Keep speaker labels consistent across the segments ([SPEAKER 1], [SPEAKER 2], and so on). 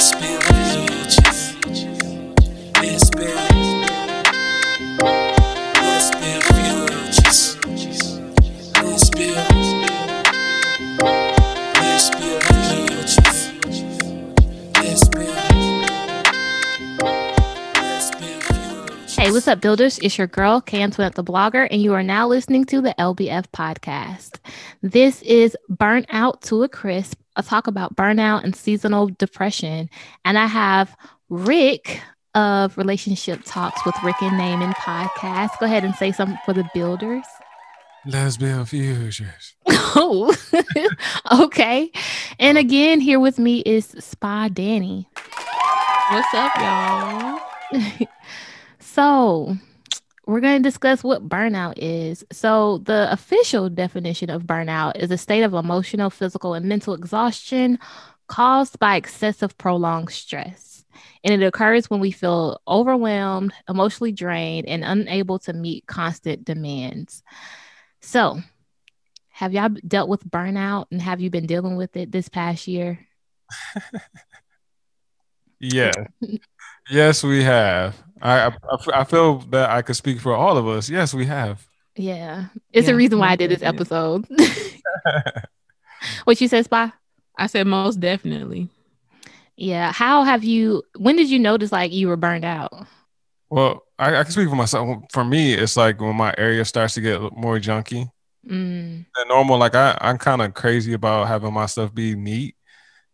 [SPEAKER 1] Hey, what's up, builders? It's your girl, K Antoinette the blogger, and you are now listening to the LBF podcast. This is Burnout to a Crisp, a talk about burnout and seasonal depression. And I have Rick of Relationship Talks with Rick and Naaman podcast. Go ahead and say something for the builders.
[SPEAKER 2] Let's build futures.
[SPEAKER 1] Oh, okay. And oh. again, here with me is Spa Danny.
[SPEAKER 3] What's up, y'all?
[SPEAKER 1] So, we're going to discuss what burnout is. So, the official definition of burnout is a state of emotional, physical, and mental exhaustion caused by excessive prolonged stress. And it occurs when we feel overwhelmed, emotionally drained, and unable to meet constant demands. So, have y'all dealt with burnout and have you been dealing with it this past year?
[SPEAKER 2] Yeah. yes, we have. I, I I feel that I could speak for all of us. Yes, we have.
[SPEAKER 1] Yeah. It's the reason why I did this episode. what you said, Spy?
[SPEAKER 3] I said most definitely.
[SPEAKER 1] Yeah. How have you when did you notice like you were burned out?
[SPEAKER 2] well, I, I can speak for myself. For me, it's like when my area starts to get more junky
[SPEAKER 1] Mm,
[SPEAKER 2] than normal. Like I, I'm kind of crazy about having my stuff be neat.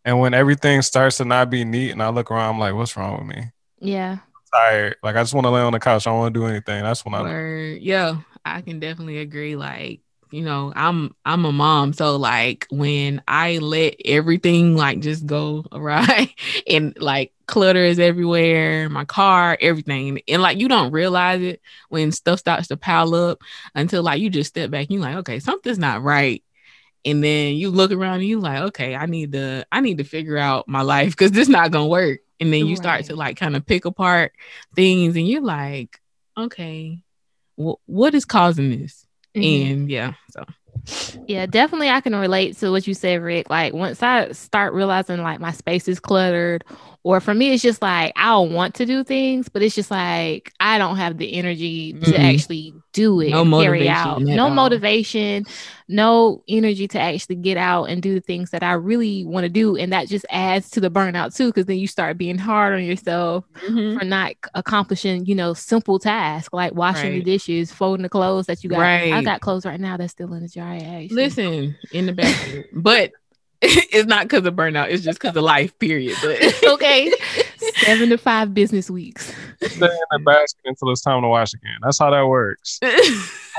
[SPEAKER 2] And when everything starts to not be neat and I look around, I'm like, what's wrong with me?
[SPEAKER 1] Yeah.
[SPEAKER 2] tired. Like I just want to lay on the couch. I don't want to do anything. That's when I.
[SPEAKER 3] Yeah, I can definitely agree. Like, you know, I'm I'm a mom, so like when I let everything like just go awry and like clutter is everywhere, my car, everything, and like you don't realize it when stuff starts to pile up until like you just step back. And you're like, okay, something's not right. And then you look around and you like, okay, I need to I need to figure out my life because this not gonna work. And then you start to like kind of pick apart things, and you're like, okay, wh- what is causing this?
[SPEAKER 1] Mhm.
[SPEAKER 3] And yeah, so
[SPEAKER 1] Yeah, definitely I can relate to what you said, Rick. Like once I start realizing like my space is cluttered, or for me, it's just like I don't want to do things, but it's just like I don't have the energy to
[SPEAKER 3] Mhm.
[SPEAKER 1] actually do it,
[SPEAKER 3] No
[SPEAKER 1] carry
[SPEAKER 3] motivation
[SPEAKER 1] out. No
[SPEAKER 3] all.
[SPEAKER 1] motivation, no energy to actually get out and do the things that I really want to do. And that just adds to the burnout too, because then you start being hard on yourself
[SPEAKER 3] Mhm.
[SPEAKER 1] for not accomplishing, you know, simple tasks like washing the dishes, folding the clothes that you got. I got clothes right now that's still in the dryer. Actually.
[SPEAKER 3] listen in the basket, but it's not because of burnout. It's just because of life. Period. But
[SPEAKER 1] okay. Seven to five business weeks.
[SPEAKER 2] stay in the basket until it's time to wash again. That's how that works.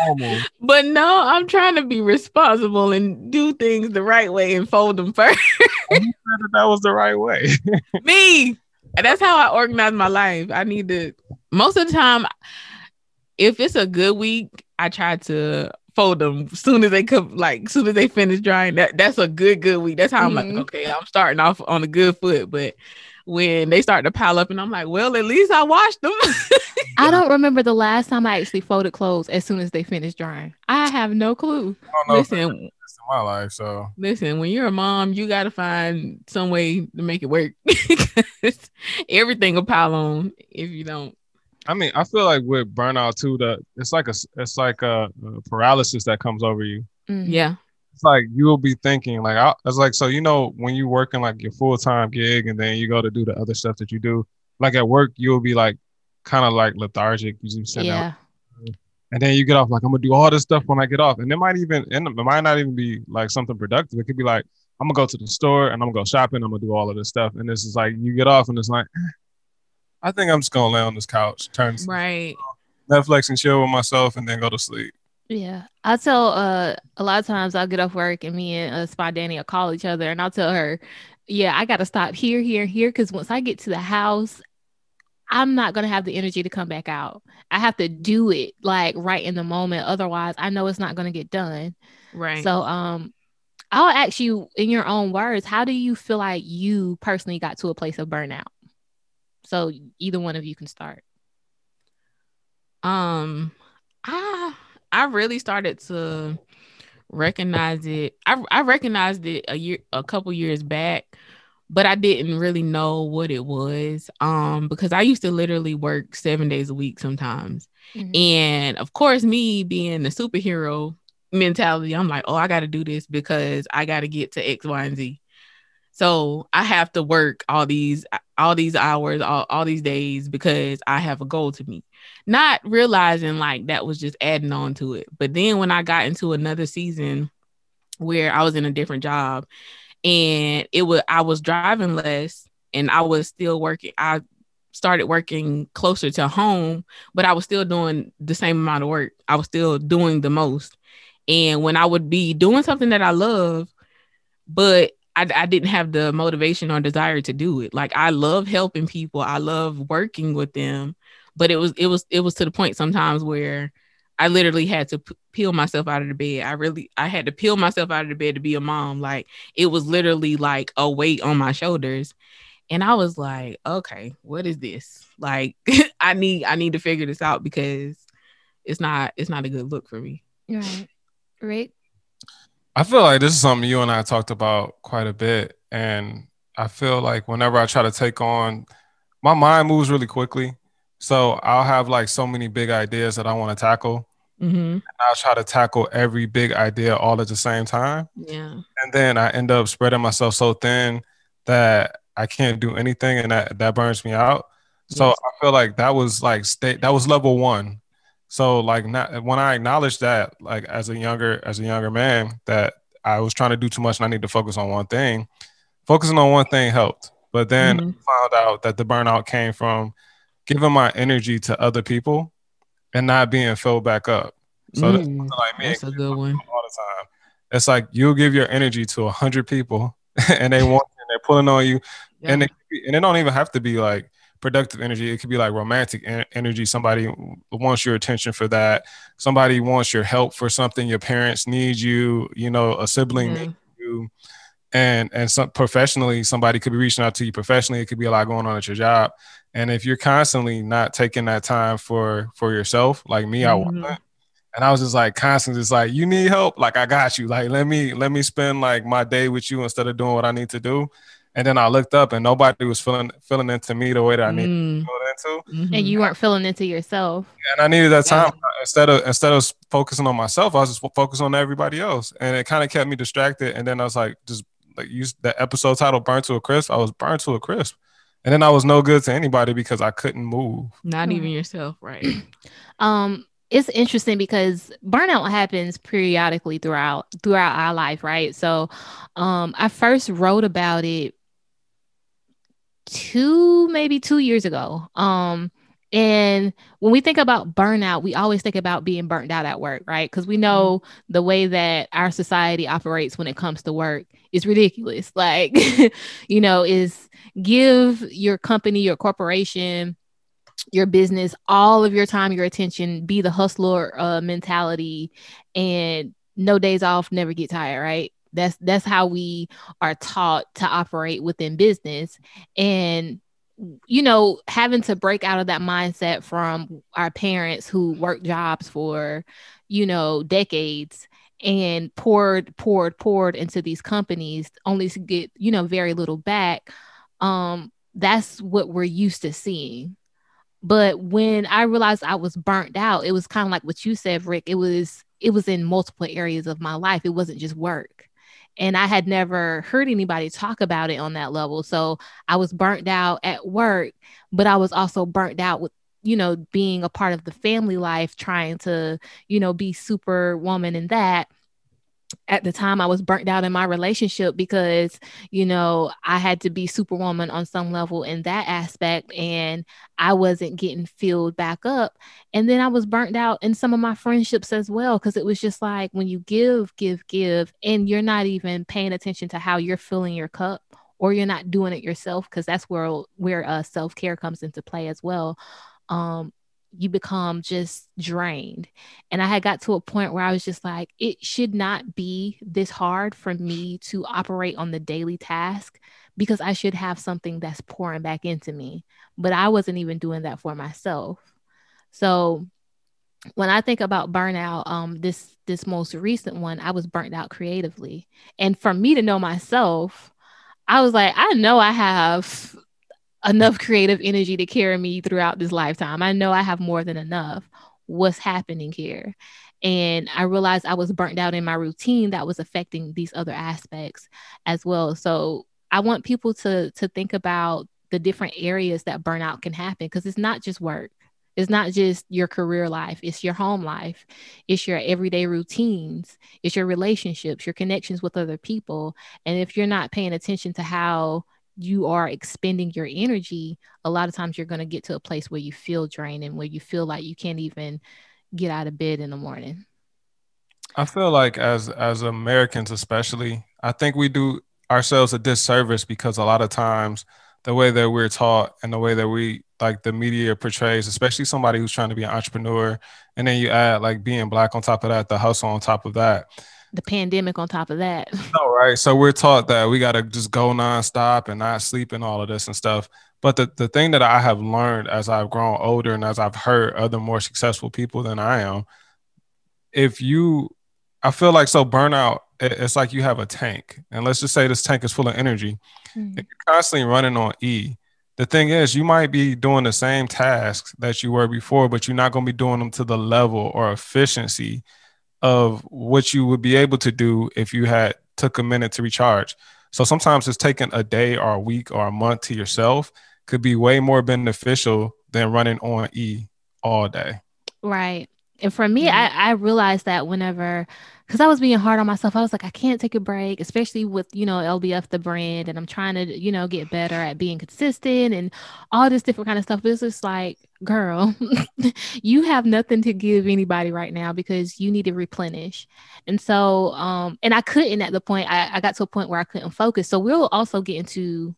[SPEAKER 2] Normal.
[SPEAKER 3] but no, I'm trying to be responsible and do things the right way and fold them first.
[SPEAKER 2] Who said that that was the right way?
[SPEAKER 3] Me. And that's how I organize my life. I need to most of the time, if it's a good week, I try to fold them as soon as they come, like soon as they finish drying. That that's a good, good week. That's how I'm
[SPEAKER 1] Mhm.
[SPEAKER 3] like, okay, I'm starting off on a good foot. But when they start to pile up and I'm like, well, at least I washed them.
[SPEAKER 1] I don't remember the last time I actually folded clothes as soon as they finished drying. I have no clue.
[SPEAKER 2] I don't know
[SPEAKER 3] Listen,
[SPEAKER 2] it's in my life. So
[SPEAKER 3] Listen, when you're a mom, you got to find some way to make it work. 'Cause Everything will pile on if you don't.
[SPEAKER 2] I mean, I feel like with burnout too, that it's like a it's like a, a paralysis that comes over you.
[SPEAKER 1] Mm.
[SPEAKER 3] Yeah.
[SPEAKER 2] It's like you will be thinking like I it's like so you know when you're working like your full time gig and then you go to do the other stuff that you do like at work you'll be like kind of like lethargic you just sitting there
[SPEAKER 1] Yeah.
[SPEAKER 2] and then you get off like I'm gonna do all this stuff when I get off, and it might even and it might not even be like something productive. It could be like I'm gonna go to the store and I'm gonna go shopping. I'm gonna do all of this stuff, and this is like you get off and it's like I think I'm just gonna lay on this couch, turn
[SPEAKER 3] Right.
[SPEAKER 2] Netflix and chill with myself, and then go to sleep.
[SPEAKER 1] Yeah. I tell uh a lot of times I'll get off work and me and uh Spot Danny will call each other and I'll tell her, yeah, I gotta stop here, here, here. Cause once I get to the house, I'm not gonna have the energy to come back out. I have to do it like right in the moment. Otherwise, I know it's not gonna get done.
[SPEAKER 3] Right.
[SPEAKER 1] So um I'll ask you in your own words, how do you feel like you personally got to a place of burnout? So either one of you can start.
[SPEAKER 3] um I I really started to recognize it. I I recognized it a year a couple years back but I didn't really know what it was. Um, because I used to literally work seven days a week sometimes.
[SPEAKER 1] Mhm.
[SPEAKER 3] And of course, me being the superhero mentality, I'm like, oh, I got to do this because I got to get to X, Y, and Z. So I have to work all these all these hours, all, all these days because I have a goal to meet. Not realizing like that was just adding on to it. But then when I got into another season where I was in a different job and it was I was driving less and I was still working. I started working closer to home, but I was still doing the same amount of work. I was still doing the most. And when I would be doing something that I love, but I, I didn't have the motivation or desire to do it. Like I love helping people. I love working with them, but it was it was it was to the point sometimes where I literally had to p- peel myself out of the bed. I really I had to peel myself out of the bed to be a mom. Like it was literally like a weight on my shoulders. And I was like, okay, what is this? Like I need I need to figure this out because it's not it's not a good look for me.
[SPEAKER 1] Right. Rick.
[SPEAKER 2] I feel like this is something you and I talked about quite a bit. And I feel like whenever I try to take on, my mind moves really quickly. So I'll have like so many big ideas that I want to tackle.
[SPEAKER 3] Mm-hmm.
[SPEAKER 2] I'll try to tackle every big idea all at the same time.
[SPEAKER 3] Yeah.
[SPEAKER 2] And then I end up spreading myself so thin that I can't do anything and that, that burns me out. So
[SPEAKER 3] Yes.
[SPEAKER 2] I feel like that was like state that was level one. So like not when I acknowledged that like as a younger as a younger man that I was trying to do too much and I need to focus on one thing. Focusing on one thing helped. But then
[SPEAKER 3] Mhm.
[SPEAKER 2] I found out that the burnout came from giving my energy to other people and not being filled back up. So that's
[SPEAKER 3] Mm,
[SPEAKER 2] like me
[SPEAKER 3] that's a good one.
[SPEAKER 2] all the time. It's like you'll give your energy to a hundred people and they want and they're pulling on you and it, and it don't even have to be like productive energy. It could be like romantic en- energy. Somebody wants your attention for that. Somebody wants your help for something. Your parents need you. You know, a sibling needs you. And and some professionally, somebody could be reaching out to you professionally. It could be a lot going on at your job. And if you're constantly not taking that time for for yourself, like me, I
[SPEAKER 3] Mhm.
[SPEAKER 2] wasn't. And I was just like constantly just like, you need help? Like I got you. Like let me let me spend like my day with you instead of doing what I need to do. And then I looked up and nobody was feeling feeling into me the way that I needed
[SPEAKER 3] Mm,
[SPEAKER 2] to feel into.
[SPEAKER 3] mhm.
[SPEAKER 1] And you weren't feeling into yourself.
[SPEAKER 2] And I needed that
[SPEAKER 3] Yeah.
[SPEAKER 2] time instead of instead of focusing on myself, I was just focusing on everybody else. And it kind of kept me distracted. And then I was like, just like use the episode title Burnt to a Crisp. I was burnt to a crisp. And then I was no good to anybody because I couldn't move.
[SPEAKER 3] not even yourself, right?
[SPEAKER 1] um it's interesting because burnout happens periodically throughout throughout our life right so um i first wrote about it two maybe two years ago. Um and when we think about burnout we always think about being burnt out at work right? Because we know the way that our society operates when it comes to work is ridiculous. Like you know is give your company your corporation your business all of your time your attention be the hustler uh, mentality and no days off never get tired right that's that's how we are taught to operate within business. And you know having to break out of that mindset from our parents who worked jobs for you know decades and poured poured poured into these companies only to get you know very little back um that's what we're used to seeing. But when i realized i was burnt out it was kind of like what you said rick it was it was in multiple areas of my life. It wasn't just work and i had never heard anybody talk about it on that level. So i was burnt out at work but i was also burnt out with you know being a part of the family life trying to you know be superwoman in that at the time I was burnt out in my relationship because, you know, I had to be superwoman on some level in that aspect and I wasn't getting filled back up. And then I was burnt out in some of my friendships as well because it was just like when you give, give, give, and you're not even paying attention to how you're filling your cup or you're not doing it yourself because that's where where uh, self-care comes into play as well. Um you become just drained. And I had got to a point where I was just like, it should not be this hard for me to operate on the daily task because I should have something that's pouring back into me. But I wasn't even doing that for myself. So when I think about burnout, um, this this most recent one, I was burnt out creatively. And for me to know myself, I was like, I know I have enough creative energy to carry me throughout this lifetime. I know I have more than enough. What's happening here? And I realized I was burnt out in my routine that was affecting these other aspects as well. So I want people to to think about the different areas that burnout can happen because it's not just work. It's not just your career life, it's your home life, it's your everyday routines, it's your relationships, your connections with other people. And if you're not paying attention to how you are expending your energy, a lot of times you're going to get to a place where you feel drained and where you feel like you can't even get out of bed in the morning.
[SPEAKER 2] I feel like as as Americans especially, I think we do ourselves a disservice because a lot of times the way that we're taught and the way that we like the media portrays, especially somebody who's trying to be an entrepreneur, and then you add like being black on top of that, the hustle on top of that
[SPEAKER 1] the pandemic on top of that.
[SPEAKER 2] No, right. So we're taught that we got to just go nonstop and not sleep and all of this and stuff. But the, the thing that I have learned as I've grown older and as I've heard other more successful people than I am, if you, I feel like so burnout, it's like you have a tank. And let's just say this tank is full of energy. Mm-hmm. If you're constantly running on E, the thing is, you might be doing the same tasks that you were before, but you're not going to be doing them to the level or efficiency of what you would be able to do if you had took a minute to recharge. So sometimes just taking a day or a week or a month to yourself could be way more beneficial than running on E all day.
[SPEAKER 1] Right. And for me, I, I realized that whenever because I was being hard on myself. I was like, I can't take a break, especially with, you know, LBF, the brand, and I'm trying to, you know, get better at being consistent and all this different kind of stuff. But it's just like, girl, you have nothing to give anybody right now because you need to replenish. And so, um, and I couldn't at the point, I, I got to a point where I couldn't focus. So we'll also get into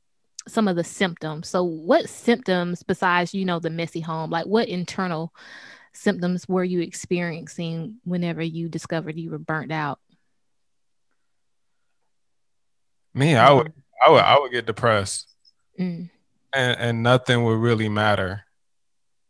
[SPEAKER 1] some of the symptoms. So what symptoms besides, you know, the messy home, like what internal symptoms were you experiencing whenever you discovered you were burnt out?
[SPEAKER 2] Me, I would, I would, I would get depressed, mm. and and nothing would really matter.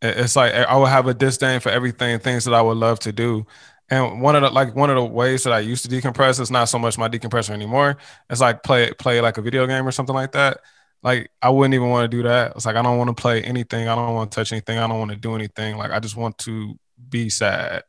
[SPEAKER 2] It's like I would have a disdain for everything, things that I would love to do. And one of the like one of the ways that I used to decompress is not so much my decompressor anymore. It's like play play like a video game or something like that like I wouldn't even want to do that. It's like I don't want to play anything. I don't want to touch anything. I don't want to do anything. Like I just want to be sad.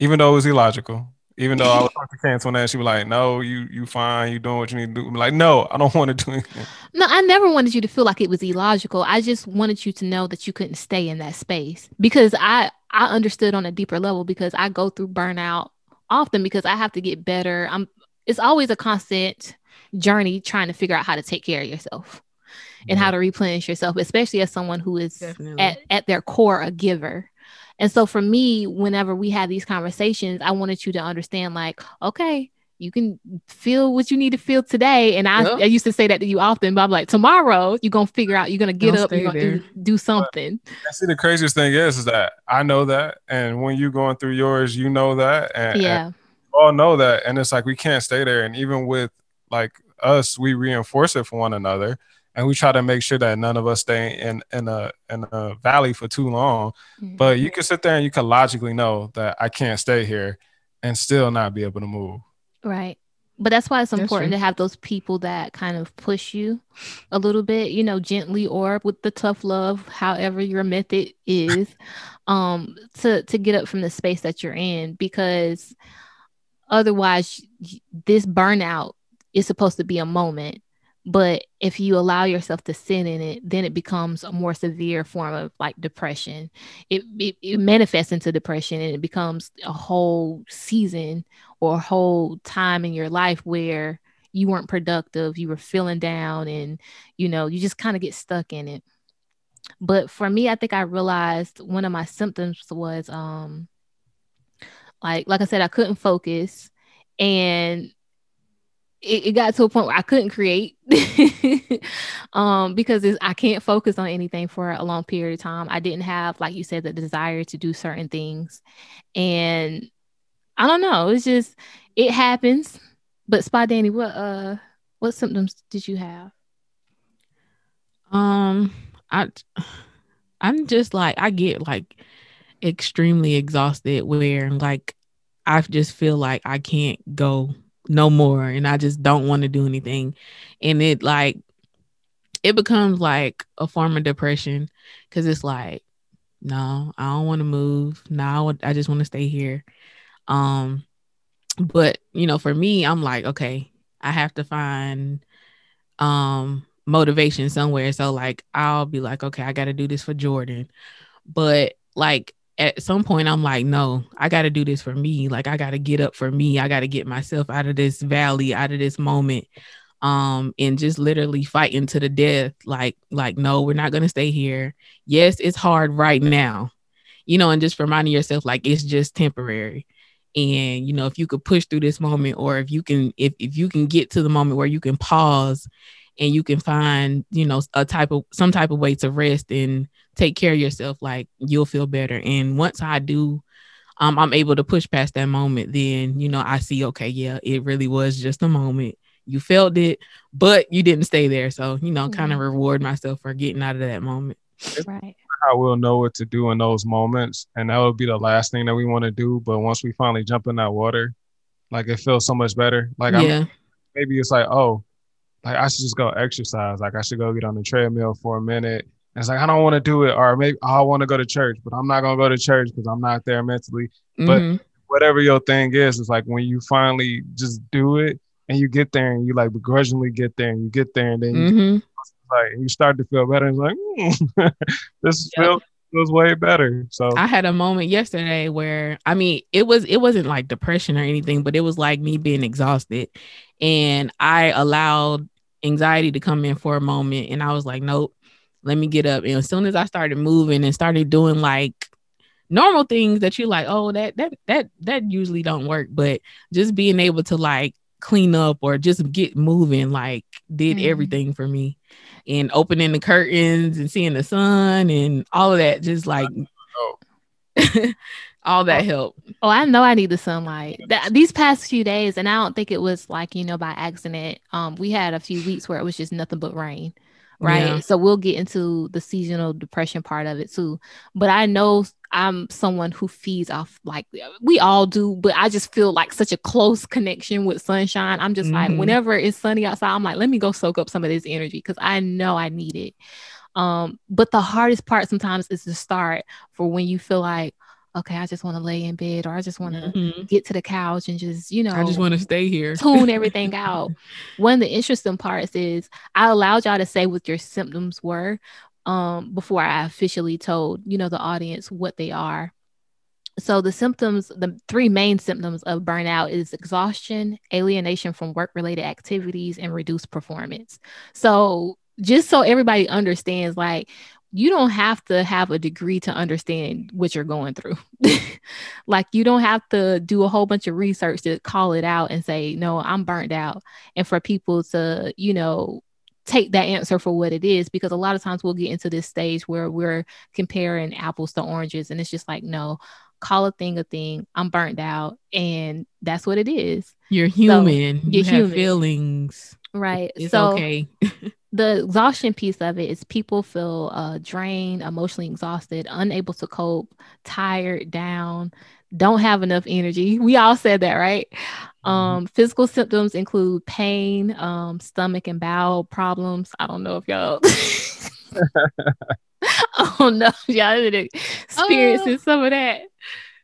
[SPEAKER 2] Even though it was illogical. Even though I was talking to Candace on that, she was like, "No, you you fine. You doing what you need to do." I'm like, "No, I don't want to do anything."
[SPEAKER 1] No, I never wanted you to feel like it was illogical. I just wanted you to know that you couldn't stay in that space because I I understood on a deeper level because I go through burnout often because I have to get better. I'm it's always a constant journey trying to figure out how to take care of yourself and how to replenish yourself, especially as someone who is at, at their core a giver. And so for me, whenever we had these conversations, I wanted you to understand, like, okay, you can feel what you need to feel today. And I, yep. I used to say that to you often, but I'm like, tomorrow you're gonna figure out, you're gonna get Don't up, you're gonna do, do, something.
[SPEAKER 2] But, see, the craziest thing is, is that I know that, and when you're going through yours, you know that, and
[SPEAKER 1] yeah,
[SPEAKER 2] and all know that, and it's like we can't stay there. And even with like us, we reinforce it for one another, and we try to make sure that none of us stay in in a in a valley for too long. Mm-hmm. But you can sit there and you can logically know that I can't stay here and still not be able to move.
[SPEAKER 1] Right. But that's why it's important to have those people that kind of push you a little bit, you know, gently or with the tough love, however your method is, um, to to get up from the space that you're in because otherwise this burnout is supposed to be a moment but if you allow yourself to sit in it then it becomes a more severe form of like depression. It, it, it, manifests into depression and it becomes a whole season or a whole time in your life where you weren't productive you were feeling down and you know you just kind of get stuck in it. But for me i think i realized one of my symptoms was um like like i said i couldn't focus and it, it, got to a point where I couldn't create um, because I can't focus on anything for a long period of time. I didn't have, like you said, the desire to do certain things. And I don't know, it's just, it happens. But Spy Danny, what, uh, what symptoms did you have?
[SPEAKER 3] Um, I, I'm just like, I get like extremely exhausted where like, I just feel like I can't go no more and I just don't want to do anything. And it like it becomes like a form of depression because it's like, no, I don't want to move. No, I just want to stay here. Um, but you know, for me, I'm like, okay, I have to find um motivation somewhere. So like I'll be like, okay, I gotta do this for Jordan. But like at some point I'm like, no, I got to do this for me. Like I got to get up for me. I got to get myself out of this valley, out of this moment. Um and just literally fighting to the death like like no, we're not to stay here. Yes, it's hard right now. You know, and just reminding yourself like it's just temporary. And you know, if you could push through this moment or if you can if if you can get to the moment where you can pause and you can find, you know, a type of some type of way to rest and take care of yourself, like you'll feel better. And once I do, um, I'm able to push past that moment, then you know, I see, okay, yeah, it really was just a moment. You felt it, but you didn't stay there. So, you know, kind of reward myself for getting out of that moment.
[SPEAKER 1] Right.
[SPEAKER 2] How we'll know what to do in those moments, and that will be the last thing that we want to do. But once we finally jump in that water, like it feels so much better. Like
[SPEAKER 3] yeah.
[SPEAKER 2] I'm, maybe it's like, oh, like I should just go exercise. Like I should go get on the treadmill for a minute. And it's like I don't want to do it, or maybe I want to go to church, but I'm not gonna go to church because I'm not there mentally. But
[SPEAKER 3] Mhm.
[SPEAKER 2] whatever your thing is, it's like when you finally just do it and you get there and you like begrudgingly get there and you get there and then you
[SPEAKER 3] Mhm.
[SPEAKER 2] like you start to feel better. It's like "Hmm, this
[SPEAKER 3] Yeah.
[SPEAKER 2] feels, feels way better. So
[SPEAKER 3] I had a moment yesterday where I mean it was it wasn't like depression or anything, but it was like me being exhausted. And I allowed anxiety to come in for a moment and I was like, nope, let me get up. And as soon as I started moving and started doing like normal things that you're like, oh, that that that that usually don't work. But just being able to like clean up or just get moving like did
[SPEAKER 1] Mhm.
[SPEAKER 3] everything for me. And opening the curtains and seeing the sun and all of that just like all that helped.
[SPEAKER 1] Oh, I know I need the sunlight. Th- these past few days, and I don't think it was like you know by accident. Um, we had a few weeks where it was just nothing but rain, right?
[SPEAKER 3] Yeah.
[SPEAKER 1] So we'll get into the seasonal depression part of it too. But I know I'm someone who feeds off like we all do, but I just feel like such a close connection with sunshine. I'm just like
[SPEAKER 3] Mhm.
[SPEAKER 1] whenever it's sunny outside, I'm like, let me go soak up some of this energy because I know I need it. Um, but the hardest part sometimes is to start for when you feel like, okay, I just want to lay in bed or I just want to
[SPEAKER 3] Mhm.
[SPEAKER 1] get to the couch and just, you know,
[SPEAKER 3] I just want to stay here.
[SPEAKER 1] tune everything out. One of the interesting parts is I allowed y'all to say what your symptoms were um, before I officially told, you know, the audience what they are. So the symptoms, the three main symptoms of burnout is exhaustion, alienation from work-related activities, and reduced performance. So just so everybody understands, like you don't have to have a degree to understand what you're going through. like you don't have to do a whole bunch of research to call it out and say, no, I'm burnt out. And for people to, you know, take that answer for what it is, because a lot of times we'll get into this stage where we're comparing apples to oranges. And it's just like, no, call a thing a thing. I'm burnt out. And that's what it is.
[SPEAKER 3] You're human.
[SPEAKER 1] you're
[SPEAKER 3] you have
[SPEAKER 1] human.
[SPEAKER 3] feelings.
[SPEAKER 1] Right.
[SPEAKER 3] It's
[SPEAKER 1] so
[SPEAKER 3] okay.
[SPEAKER 1] the exhaustion piece of it is people feel uh, drained, emotionally exhausted, unable to cope, tired, down, don't have enough energy. We all said that, right? Um, physical symptoms include pain, um, stomach and bowel problems. I don't know if y'all. Know if y'all been experiencing some of that.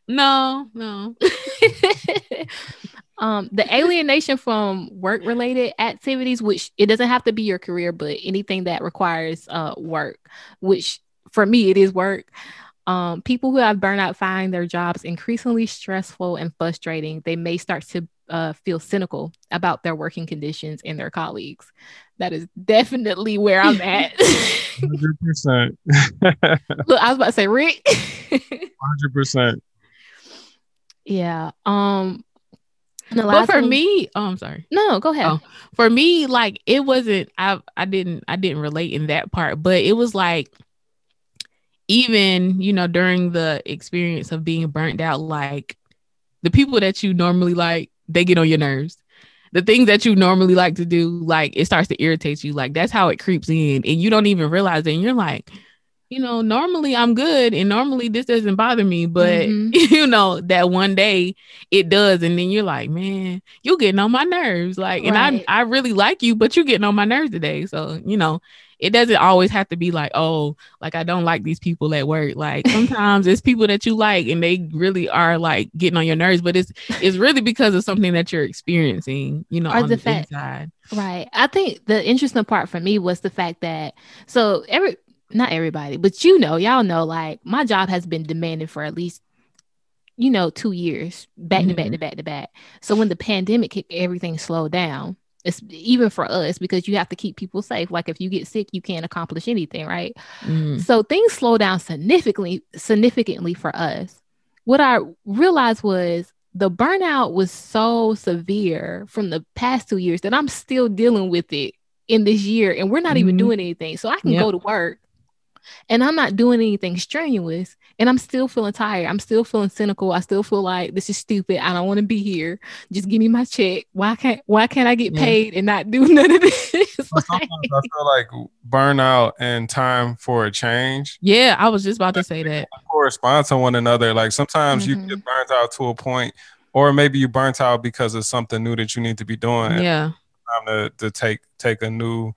[SPEAKER 3] No, no.
[SPEAKER 1] Um, the alienation from work related activities, which it doesn't have to be your career, but anything that requires uh, work, which for me it is work. Um, people who have burnout find their jobs increasingly stressful and frustrating. They may start to uh, feel cynical about their working conditions and their colleagues. That is definitely where I'm at.
[SPEAKER 2] hundred percent,
[SPEAKER 1] Look, I was about to say, Rick.
[SPEAKER 2] hundred percent.
[SPEAKER 1] yeah. Um.
[SPEAKER 3] But for
[SPEAKER 1] one-
[SPEAKER 3] me, oh, I'm sorry.
[SPEAKER 1] no, go ahead.
[SPEAKER 3] Oh. For me, like it wasn't. I I didn't I didn't relate in that part, but it was like even you know during the experience of being burnt out, like the people that you normally like, they get on your nerves. The things that you normally like to do, like it starts to irritate you. Like that's how it creeps in, and you don't even realize it. And you're like, you know, normally I'm good and normally this doesn't bother me, but
[SPEAKER 1] Mhm.
[SPEAKER 3] you know, that one day it does. And then you're like, man, you're getting on my nerves. Like, and
[SPEAKER 1] Right.
[SPEAKER 3] I I really like you, but you're getting on my nerves today. So, you know, it doesn't always have to be like, oh, like I don't like these people at work. Like sometimes it's people that you like and they really are like getting on your nerves, but it's it's really because of something that you're experiencing, you know,
[SPEAKER 1] Or
[SPEAKER 3] on
[SPEAKER 1] the
[SPEAKER 3] the,
[SPEAKER 1] fact-
[SPEAKER 3] inside.
[SPEAKER 1] Right. I think the interesting part for me was the fact that so every not everybody, but you know, y'all know, like my job has been demanding for at least you know two years back to back to back to back. So when the pandemic hit, everything slowed down. It's even for us because you have to keep people safe. Like if you get sick, you can't accomplish anything, right?
[SPEAKER 3] Mhm.
[SPEAKER 1] So things slow down significantly, significantly for us. What I realized was the burnout was so severe from the past two years that I'm still dealing with it in this year, and we're not even
[SPEAKER 3] Mhm.
[SPEAKER 1] doing anything. So I can
[SPEAKER 3] Yep.
[SPEAKER 1] go to work and I'm not doing anything strenuous, and I'm still feeling tired. I'm still feeling cynical. I still feel like this is stupid. I don't want to be here. Just give me my check. Why can't Why can't I get paid and not do none of this? Like-
[SPEAKER 2] sometimes I feel like burnout and time for a change
[SPEAKER 3] Yeah, I was just about to say that.
[SPEAKER 2] correspond to one another. Like sometimes
[SPEAKER 1] Mhm.
[SPEAKER 2] you get burnt out to a point, or maybe you burnt out because of something new that you need to be doing.
[SPEAKER 3] Yeah.
[SPEAKER 2] time to, to take take a new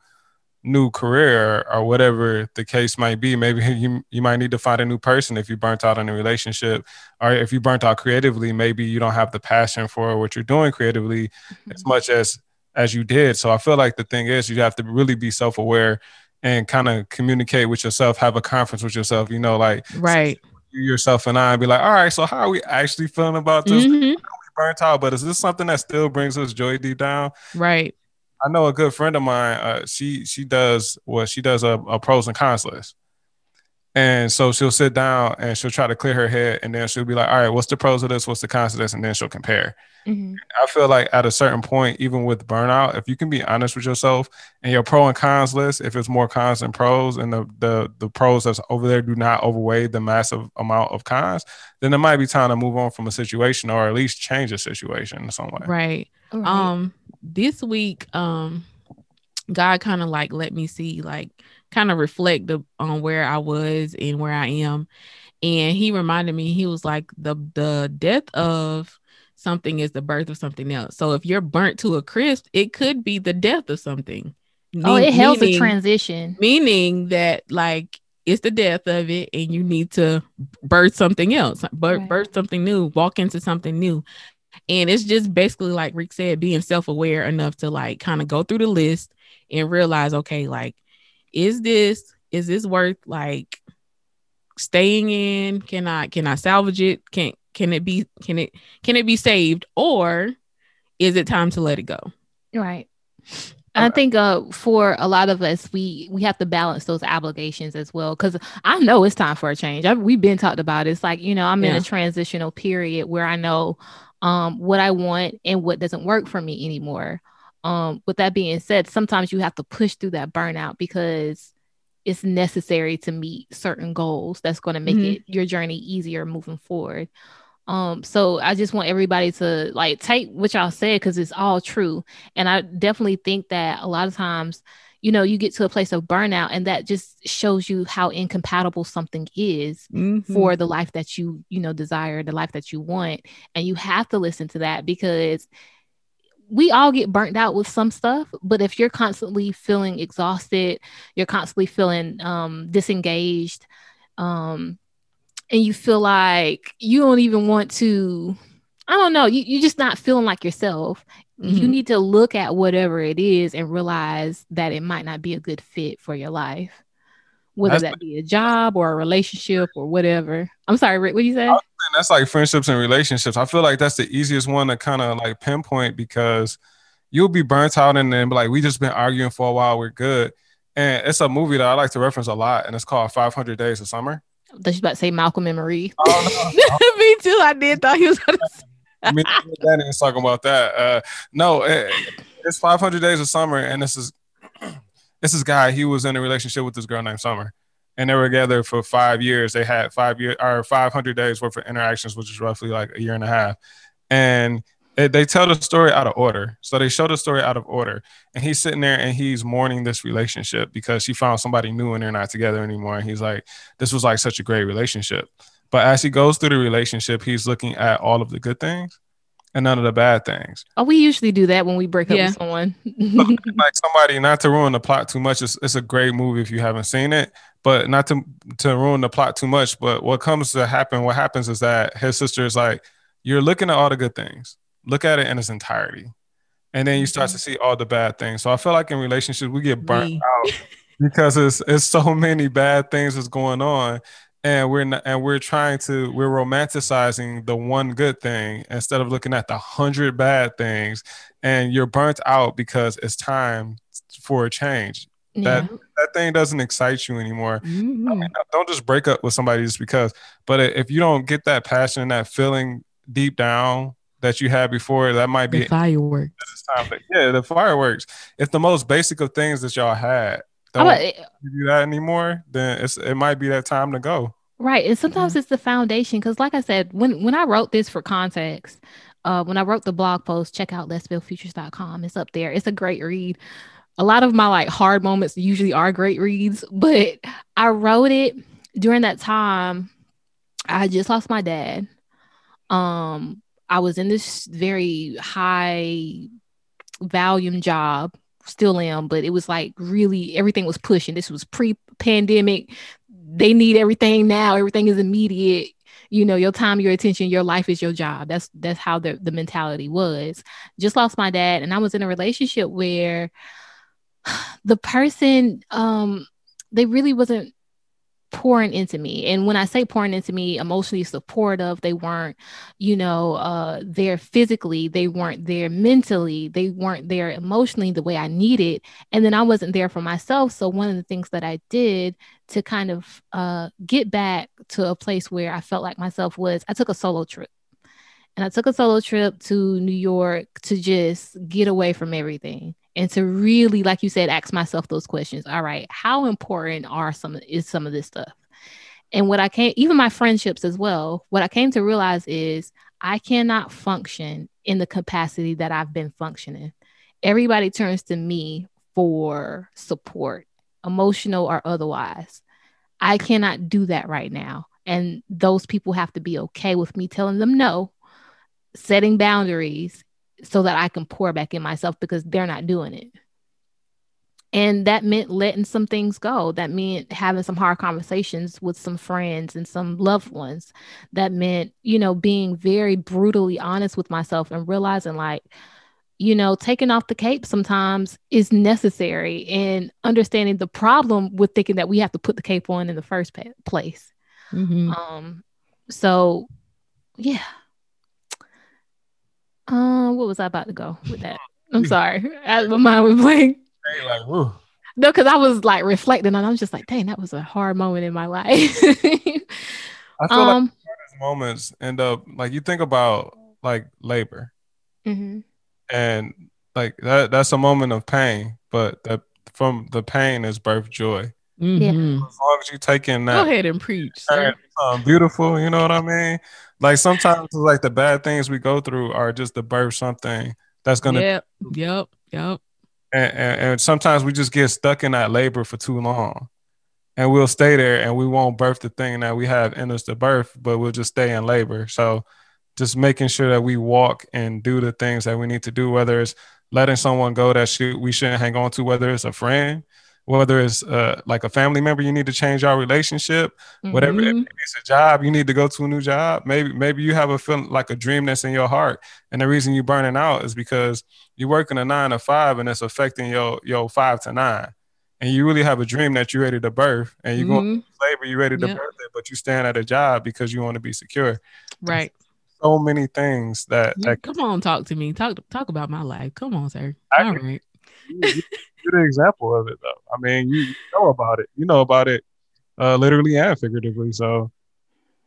[SPEAKER 2] new career or whatever the case might be. Maybe you you might need to find a new person if you burnt out in a relationship, or if you burnt out creatively. Maybe you don't have the passion for what you're doing creatively as much as as you did. So I feel like the thing is you have to really be self aware and kind of communicate with yourself, have a conference with yourself. You know, like
[SPEAKER 3] Right.
[SPEAKER 2] you yourself and I, and be like, all right, so how are we actually feeling about this?
[SPEAKER 3] Mhm.
[SPEAKER 2] Burnt out, but is this something that still brings us joy deep down?
[SPEAKER 3] Right.
[SPEAKER 2] I know a good friend of mine. Uh, she she does what she does a, a pros and cons list, and so she'll sit down and she'll try to clear her head, and then she'll be like, "All right, what's the pros of this? What's the cons of this?" And then she'll compare.
[SPEAKER 1] Mhm.
[SPEAKER 2] I feel like at a certain point, even with burnout, if you can be honest with yourself and your pro and cons list, if it's more cons than pros, and the the the pros that's over there do not overweigh the massive amount of cons, then it might be time to move on from a situation or at least change a situation in some way.
[SPEAKER 3] Right.
[SPEAKER 1] Right.
[SPEAKER 3] Um, this week, um, God kind of like let me see, like, kind of reflect the, on where I was and where I am, and He reminded me. He was like, the the death of something is the birth of something else. So if you're burnt to a crisp, it could be the death of something.
[SPEAKER 1] oh,
[SPEAKER 3] Me-
[SPEAKER 1] it helps a transition.
[SPEAKER 3] meaning that like it's the death of it and you need to birth something else birth,
[SPEAKER 1] Right.
[SPEAKER 3] birth something new walk into something new and it's just basically like rick said being self-aware enough to like kind of go through the list and realize okay like is this is this worth like staying in can i can i salvage it can can it be can it can it be saved or is it time to let it go
[SPEAKER 1] Right. I think uh for a lot of us we we have to balance those obligations as well cuz I know it's time for a change. I, we've been talked about it. it's like, you know, I'm in a transitional period where I know um what I want and what doesn't work for me anymore. Um with that being said, sometimes you have to push through that burnout because it's necessary to meet certain goals that's going to make
[SPEAKER 3] Mhm.
[SPEAKER 1] it your journey easier moving forward. Um, so I just want everybody to like take what y'all said because it's all true. And I definitely think that a lot of times, you know, you get to a place of burnout and that just shows you how incompatible something is
[SPEAKER 3] Mhm.
[SPEAKER 1] for the life that you, you know, desire, the life that you want. And you have to listen to that because we all get burnt out with some stuff, but if you're constantly feeling exhausted, you're constantly feeling um disengaged, um, and you feel like you don't even want to, I don't know, you, you're just not feeling like yourself. You
[SPEAKER 3] Mhm.
[SPEAKER 1] need to look at whatever it is and realize that it might not be a good fit for your life. Whether
[SPEAKER 2] That's-
[SPEAKER 1] that be a job or a relationship or whatever. I'm sorry, Rick, what you say?
[SPEAKER 2] That's like friendships and relationships. I feel like that's the easiest one to kind of like pinpoint because you'll be burnt out and then like, we just been arguing for a while, we're good. And it's a movie that I like to reference a lot, and it's called 500 Days of Summer.
[SPEAKER 1] That you about to say Malcolm and Marie.
[SPEAKER 2] Oh,
[SPEAKER 3] Me too. I did thought he was gonna say
[SPEAKER 2] I mean, Danny was talking about that. Uh, no, it, it's 500 Days of Summer, and this is this is guy. He was in a relationship with this girl named Summer, and they were together for five years. They had five year or 500 days worth of interactions, which is roughly like a year and a half. And it, they tell the story out of order. So they show the story out of order, and he's sitting there and he's mourning this relationship because she found somebody new and they're not together anymore. And he's like, "This was like such a great relationship." But as he goes through the relationship, he's looking at all of the good things and none of the bad things.
[SPEAKER 1] Oh, we usually do that when we break up with someone.
[SPEAKER 2] like somebody, not to ruin the plot too much. It's, it's a great movie if you haven't seen it, but not to to ruin the plot too much. But what comes to happen, what happens is that his sister is like, you're looking at all the good things. Look at it in its entirety, and then you start to mm-hmm. see all the bad things. So I feel like in relationships we get burnt
[SPEAKER 3] Me.
[SPEAKER 2] out because it's it's so many bad things that's going on. And we're not, and we're trying to we're romanticizing the one good thing instead of looking at the hundred bad things, and you're burnt out because it's time for a change
[SPEAKER 1] yeah.
[SPEAKER 2] that that thing doesn't excite you anymore. I
[SPEAKER 3] Mhm.
[SPEAKER 2] mean, don't just break up with somebody just because. But if you don't get that passion and that feeling deep down that you had before, that might be
[SPEAKER 3] The fireworks.
[SPEAKER 2] it's time. But yeah, the fireworks. It's the most basic of things that y'all had. Don't give that anymore, then it's it might be that time to go.
[SPEAKER 1] Right. And sometimes
[SPEAKER 3] Mm-hmm.
[SPEAKER 1] it's the foundation. Cause like I said, when when I wrote this for context, uh, when I wrote the blog post, check out let'sbuildfutures.com. It's up there. It's a great read. A lot of my like hard moments usually are great reads, but I wrote it during that time. I just lost my dad. Um, I was in this very high volume job, still am, but it was like really everything was pushing. This was pre-pandemic they need everything now. Everything is immediate. You know your time your attention your life is your job. That's that's how the, the mentality was. Just lost my dad and i was in a relationship where the person um they really wasn't pouring into me. And when i say pouring into me emotionally supportive they weren't you know uh there physically they weren't there mentally they weren't there emotionally the way i needed. And then i wasn't there for myself. So one of the things that i did to kind of uh, get back to a place where I felt like myself was I took a solo trip. And I took a solo trip to New York to just get away from everything and to really, like you said, ask myself those questions. All right, how important are some is some of this stuff? And what I came, even my friendships as well, what I came to realize is I cannot function in the capacity that I've been functioning. Everybody turns to me for support emotional or otherwise. I cannot do that right now. And those people have to be okay with me telling them no, setting boundaries so that I can pour back in myself because they're not doing it. And that meant letting some things go. That meant having some hard conversations with some friends and some loved ones. That meant, you know, being very brutally honest with myself and realizing, like, you know, taking off the cape sometimes is necessary and understanding the problem with thinking that we have to put the cape on in the first pa- place.
[SPEAKER 3] Mhm.
[SPEAKER 1] Um, so yeah. Uh, what was I about to go with that? I'm sorry. I, my mind was blank.
[SPEAKER 2] Like.
[SPEAKER 1] No, because I was like reflecting and I was just like, dang, that was a hard moment in my life.
[SPEAKER 2] I feel like
[SPEAKER 1] um,
[SPEAKER 2] these moments end up like you think about like labor
[SPEAKER 1] mhm.
[SPEAKER 2] and like that that's a moment of pain, but that from the pain is birth joy.
[SPEAKER 3] Mhm.
[SPEAKER 2] As long as you take in that, Go
[SPEAKER 3] ahead and preach. Sir.
[SPEAKER 2] beautiful, you know what I mean? Like sometimes it's like the bad things we go through are just to birth something that's gonna
[SPEAKER 3] Yep. Yep. Yep.
[SPEAKER 2] and, and, and sometimes we just get stuck in that labor for too long and we'll stay there and we won't birth the thing that we have in us to birth but we'll just stay in labor so just making sure that we walk and do the things that we need to do whether it's letting someone go that should, we shouldn't hang on to whether it's a friend whether it's uh, like a family member you need to change our relationship whatever
[SPEAKER 3] Mhm.
[SPEAKER 2] if it's a job you need to go to a new job maybe maybe you have a feeling like a dream that's in your heart and the reason you're burning out is because you're working a nine to five and it's affecting your your five to nine and you really have a dream that you're ready to birth and you're going
[SPEAKER 3] Mhm.
[SPEAKER 2] to labor you're ready to
[SPEAKER 3] Yep.
[SPEAKER 2] birth it but you stand at a job because you want to be secure
[SPEAKER 3] Right.
[SPEAKER 2] so many things that, that
[SPEAKER 3] Come on, talk to me. Talk talk about my life. Come on, sir.
[SPEAKER 2] I
[SPEAKER 3] All
[SPEAKER 2] can-
[SPEAKER 3] right.
[SPEAKER 2] you, you- you're the example of it though i mean you, you know about it you know about it uh literally and figuratively so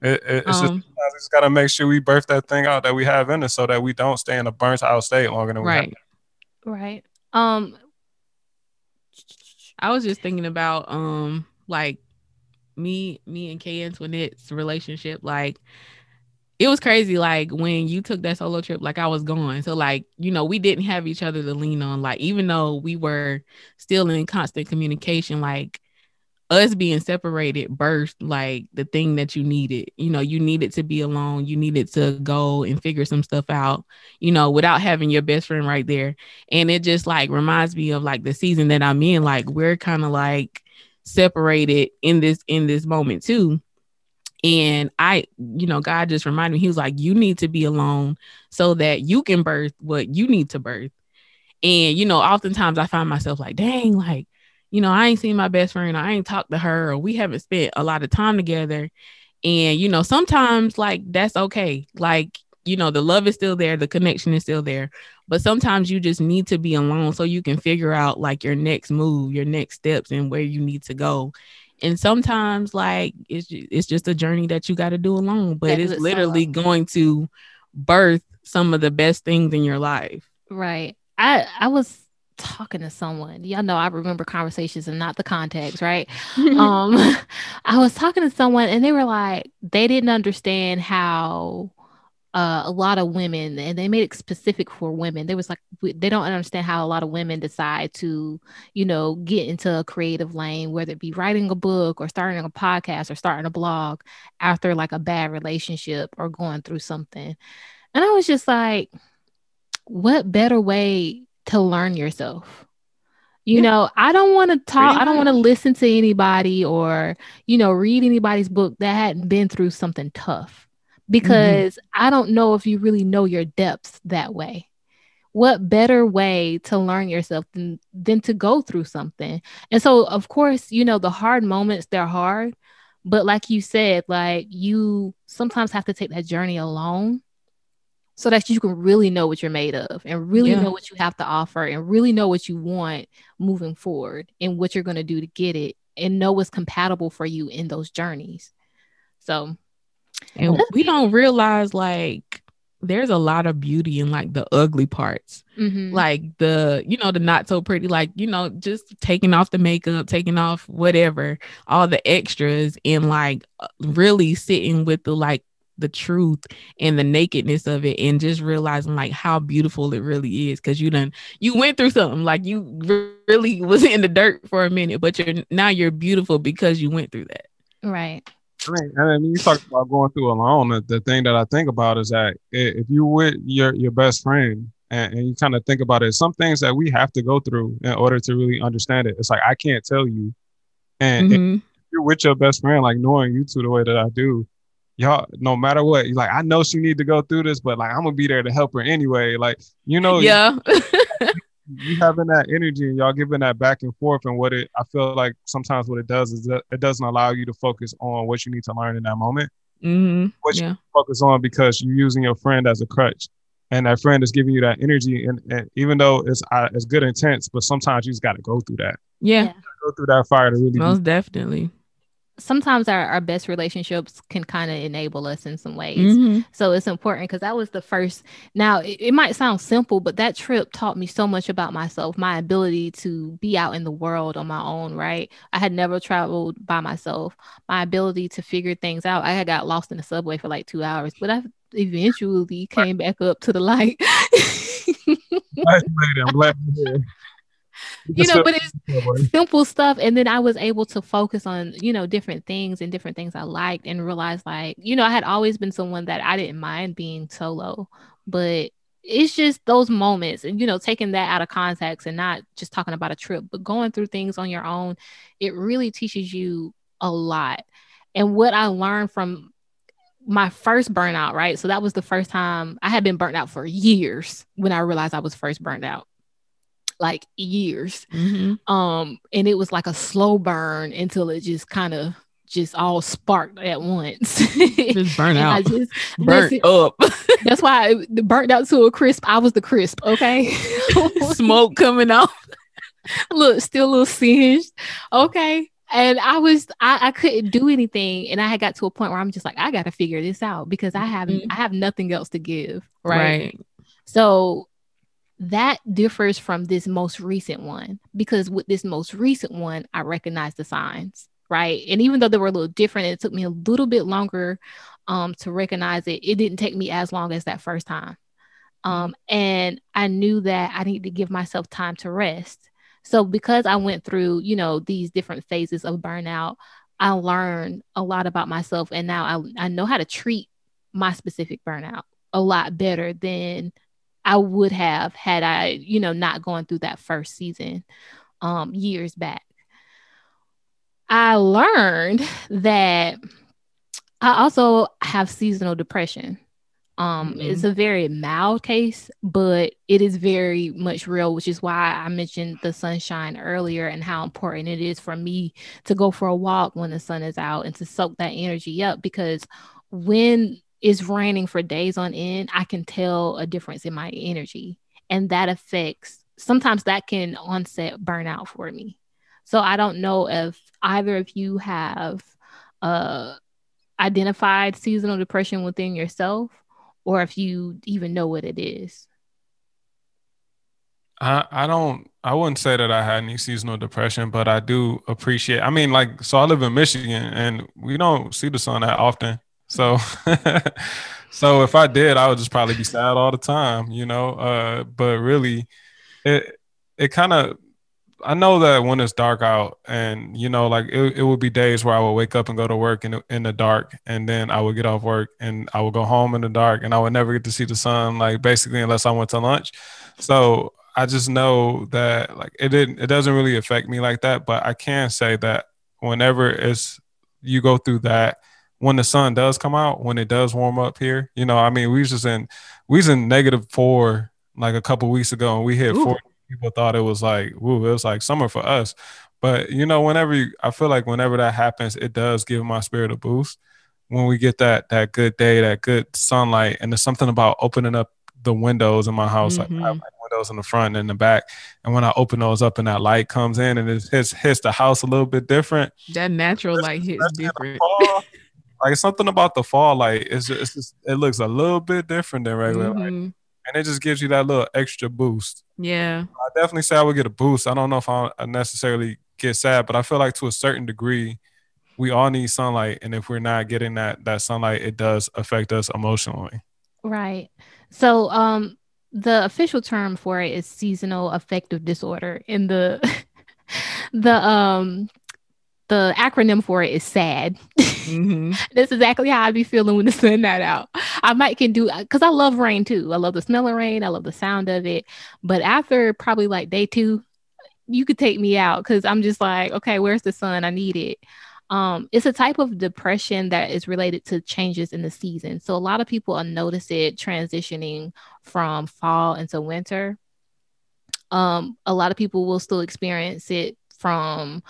[SPEAKER 2] it, it- it's just
[SPEAKER 3] Um,
[SPEAKER 2] we just gotta make sure we birth that thing out that we have in us so that we don't stay in a burnt out state longer than we
[SPEAKER 3] right.
[SPEAKER 1] Right. Um,
[SPEAKER 3] I was just thinking about um like me me and Kay Antoinette's relationship. Like it was crazy. Like when you took that solo trip, like I was gone. So like, you know, we didn't have each other to lean on. Like, even though we were still in constant communication, like us being separated birthed like the thing that you needed. You know, you needed to be alone. You needed to go and figure some stuff out, you know, without having your best friend right there. And it just like reminds me of like the season that I'm in. Like we're kind of like separated in this in this moment too. And I, you know, God just reminded me, He was like, you need to be alone so that you can birth what you need to birth. And, you know, oftentimes I find myself like, dang, like, you know, I ain't seen my best friend, I ain't talked to her, or we haven't spent a lot of time together. And, you know, sometimes like that's okay. Like, you know, the love is still there, the connection is still there. But sometimes you just need to be alone so you can figure out like your next move, your next steps, and where you need to go and sometimes like it's it's just a journey that you got to do alone but it's literally solo. going to birth some of the best things in your life.
[SPEAKER 1] Right. I i was talking to someone. Y'all know i remember conversations and not the context right? Um i was talking to someone and they were like they didn't understand how uh, a lot of women, and they made it specific for women. There was like they don't understand how a lot of women decide to, you know, get into a creative lane, whether it be writing a book or starting a podcast or starting a blog after like a bad relationship or going through something. And I was just like, what better way to learn yourself? You yeah. know, I don't want to talk, I don't want to listen to anybody or, you know, read anybody's book that hadn't been through something tough. Because mm-hmm. I don't know if you really know your depths that way. What better way to learn yourself than, than to go through something? And so, of course, you know, the hard moments, they're hard. But like you said, like you sometimes have to take that journey alone so that you can really know what you're made of and really yeah. know what you have to offer and really know what you want moving forward and what you're going to do to get it and know what's compatible for you in those journeys. So
[SPEAKER 3] and we don't realize like there's a lot of beauty in like the ugly parts. Mm-hmm. Like the, you know, the not so pretty, like, you know, just taking off the makeup, taking off whatever, all the extras, and like uh, really sitting with the like the truth and the nakedness of it and just realizing like how beautiful it really is because you done you went through something like you really was in the dirt for a minute but you're now you're beautiful because you went through that
[SPEAKER 1] right
[SPEAKER 2] I mean, I mean, you talk about going through alone. The, the thing that I think about is that if you with your your best friend and, and you kind of think about it, some things that we have to go through in order to really understand it. It's like I can't tell you, and mm-hmm. if you're with your best friend, like knowing you two the way that I do, y'all, no matter what, you like I know she need to go through this, but like I'm gonna be there to help her anyway. Like you know,
[SPEAKER 3] yeah.
[SPEAKER 2] you having that energy and y'all giving that back and forth and what it i feel like sometimes what it does is that it doesn't allow you to focus on what you need to learn in that moment.
[SPEAKER 3] Mm-hmm.
[SPEAKER 2] what yeah. you focus on because you're using your friend as a crutch. And that friend is giving you that energy and, and even though it's uh, it's good intense but sometimes you just got to go through that.
[SPEAKER 3] Yeah.
[SPEAKER 2] Go through that fire to really
[SPEAKER 3] most be- definitely
[SPEAKER 1] sometimes our, our best relationships can kind of enable us in some ways. Mm-hmm. So it's important because that was the first. Now, it, it, might sound simple, but that trip taught me so much about myself, my ability to be out in the world on my own, right? I had never traveled by myself, my ability to figure things out. I had got lost in the subway for like two hours, but I eventually came back up to the light.
[SPEAKER 2] I'm glad
[SPEAKER 1] you know, but it's simple stuff. And then I was able to focus on, you know, different things and different things I liked and realize like, you know, I had always been someone that I didn't mind being solo, but it's just those moments and you know taking that out of context and not just talking about a trip but going through things on your own it really teaches you a lot. And what i learned from my first burnout right? So that was the first time i had been burnt out for years when i realized i was first burnt out like years. Mm-hmm. Um, and it was like a slow burn until it just kind of just all sparked at once.
[SPEAKER 3] just burn out. I just burnt listen, up.
[SPEAKER 1] that's why it burnt out to a crisp. I was the crisp. Okay.
[SPEAKER 3] Smoke coming off.
[SPEAKER 1] Look, still a little singed. Okay. And I was I, I couldn't do anything. And I had got to a point where I'm just like, I gotta figure this out because I have mm-hmm. I have nothing else to give. Right. right. So that differs from this most recent one because with this most recent one, I recognize the signs, right? And even though they were a little different, it took me a little bit longer um, to recognize it. It didn't take me as long as that first time. Um, and I knew that I needed to give myself time to rest. So because I went through, you know, these different phases of burnout, I learned a lot about myself and now I, I know how to treat my specific burnout a lot better than I would have had I, you know, not going through that first season um, years back. I learned that I also have seasonal depression. Um,
[SPEAKER 3] Mhm.
[SPEAKER 1] It's a very mild case, but it is very much real, which is why I mentioned the sunshine earlier and how important it is for me to go for a walk when the sun is out and to soak that energy up. Because when it's raining for days on end, I can tell a difference in my energy, and that affects sometimes that can onset burnout for me. So I don't know if either of you have uh, identified seasonal depression within yourself or if you even know what it is.
[SPEAKER 2] I, I don't I wouldn't say that I had any seasonal depression, but I do appreciate I mean like so I live in Michigan and we don't see the sun that often. So so if I did, I would just probably be sad all the time, you know. Uh but really it it kind of I know that when it's dark out and you know like it, it would be days where I would wake up and go to work in the, in the dark and then I would get off work and I would go home in the dark and I would never get to see the sun like basically unless I went to lunch. So I just know that like it didn't it doesn't really affect me like that, but I can say that whenever it's you go through that when the sun does come out, when it does warm up here, you know, I mean, we was just in we was in negative four like a couple weeks ago and we hit
[SPEAKER 1] Ooh.
[SPEAKER 2] 40 people thought it was like woo, it was like summer for us. But you know, whenever you, I feel like whenever that happens, it does give my spirit a boost. When we get that that good day, that good sunlight, and there's something about opening up the windows in my house. Like I have
[SPEAKER 3] Mhm.
[SPEAKER 2] like windows in the front and in the back, and when I open those up and that light comes in and it hits hits the house a little bit different.
[SPEAKER 3] That natural light hits
[SPEAKER 2] the
[SPEAKER 3] different.
[SPEAKER 2] fall, like something about the fall like It's just, it's just it looks a little bit different than regular light,
[SPEAKER 3] Mhm.
[SPEAKER 2] and it just gives you that little extra boost.
[SPEAKER 3] Yeah.
[SPEAKER 2] I definitely say I would get a boost. I don't know if I necessarily get sad, but I feel like to a certain degree, we all need sunlight, and if we're not getting that that sunlight, it does affect us emotionally.
[SPEAKER 1] Right. So um the official term for it is seasonal affective disorder in the the um the acronym for it is SAD.
[SPEAKER 3] hmm
[SPEAKER 1] That's exactly how I'd be feeling when the sun not out. I might can do because I love rain too. I love the smell of rain. I love the sound of it. But after probably like day two, you could take me out because I'm just like, okay, where's the sun? I need it. Um, it's a type of depression that is related to changes in the season. So a lot of people will notice it transitioning from fall into winter. Um, a lot of people will still experience it from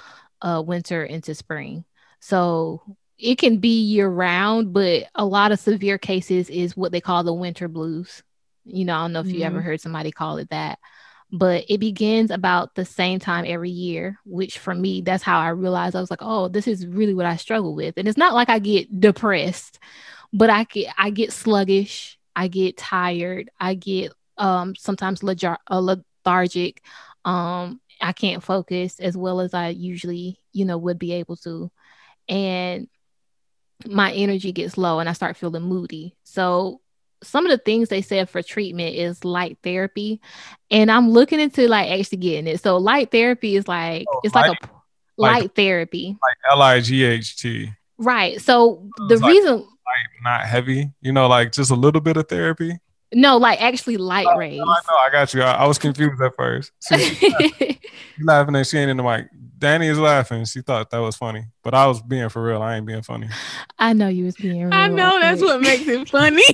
[SPEAKER 1] uh, winter into spring. So it can be year round, but a lot of severe cases is what they call the winter blues. You know, I don't know if you ever
[SPEAKER 3] Mhm.
[SPEAKER 1] heard somebody call it that, but it begins about the same time every year, which for me, that's how I realized I was like, oh, this is really what I struggle with. And it's not like I get depressed, but I get I get sluggish, I get tired, I get um sometimes uh, lethargic. Um, I can't focus as well as I usually, you know, would be able to. And my energy gets low and I start feeling moody. So some of the things they said for treatment is light therapy. And I'm looking into like actually getting it. So light therapy is like
[SPEAKER 2] Oh,
[SPEAKER 1] it's like
[SPEAKER 2] light?
[SPEAKER 1] a
[SPEAKER 2] Like-
[SPEAKER 1] light therapy.
[SPEAKER 2] Like L I G H T,
[SPEAKER 1] Right. So the
[SPEAKER 2] It's like-
[SPEAKER 1] reason
[SPEAKER 2] like not heavy. You know, like just a little bit of therapy.
[SPEAKER 1] No, like actually light
[SPEAKER 2] Oh,
[SPEAKER 1] rays.
[SPEAKER 2] No, I know, I got you. I, I was confused at first. See, she laughing and she ain't in the mic. Danny is laughing. She thought that was funny, but I was being for real. I ain't being funny.
[SPEAKER 1] I know you was being real.
[SPEAKER 3] I know that's what makes it funny.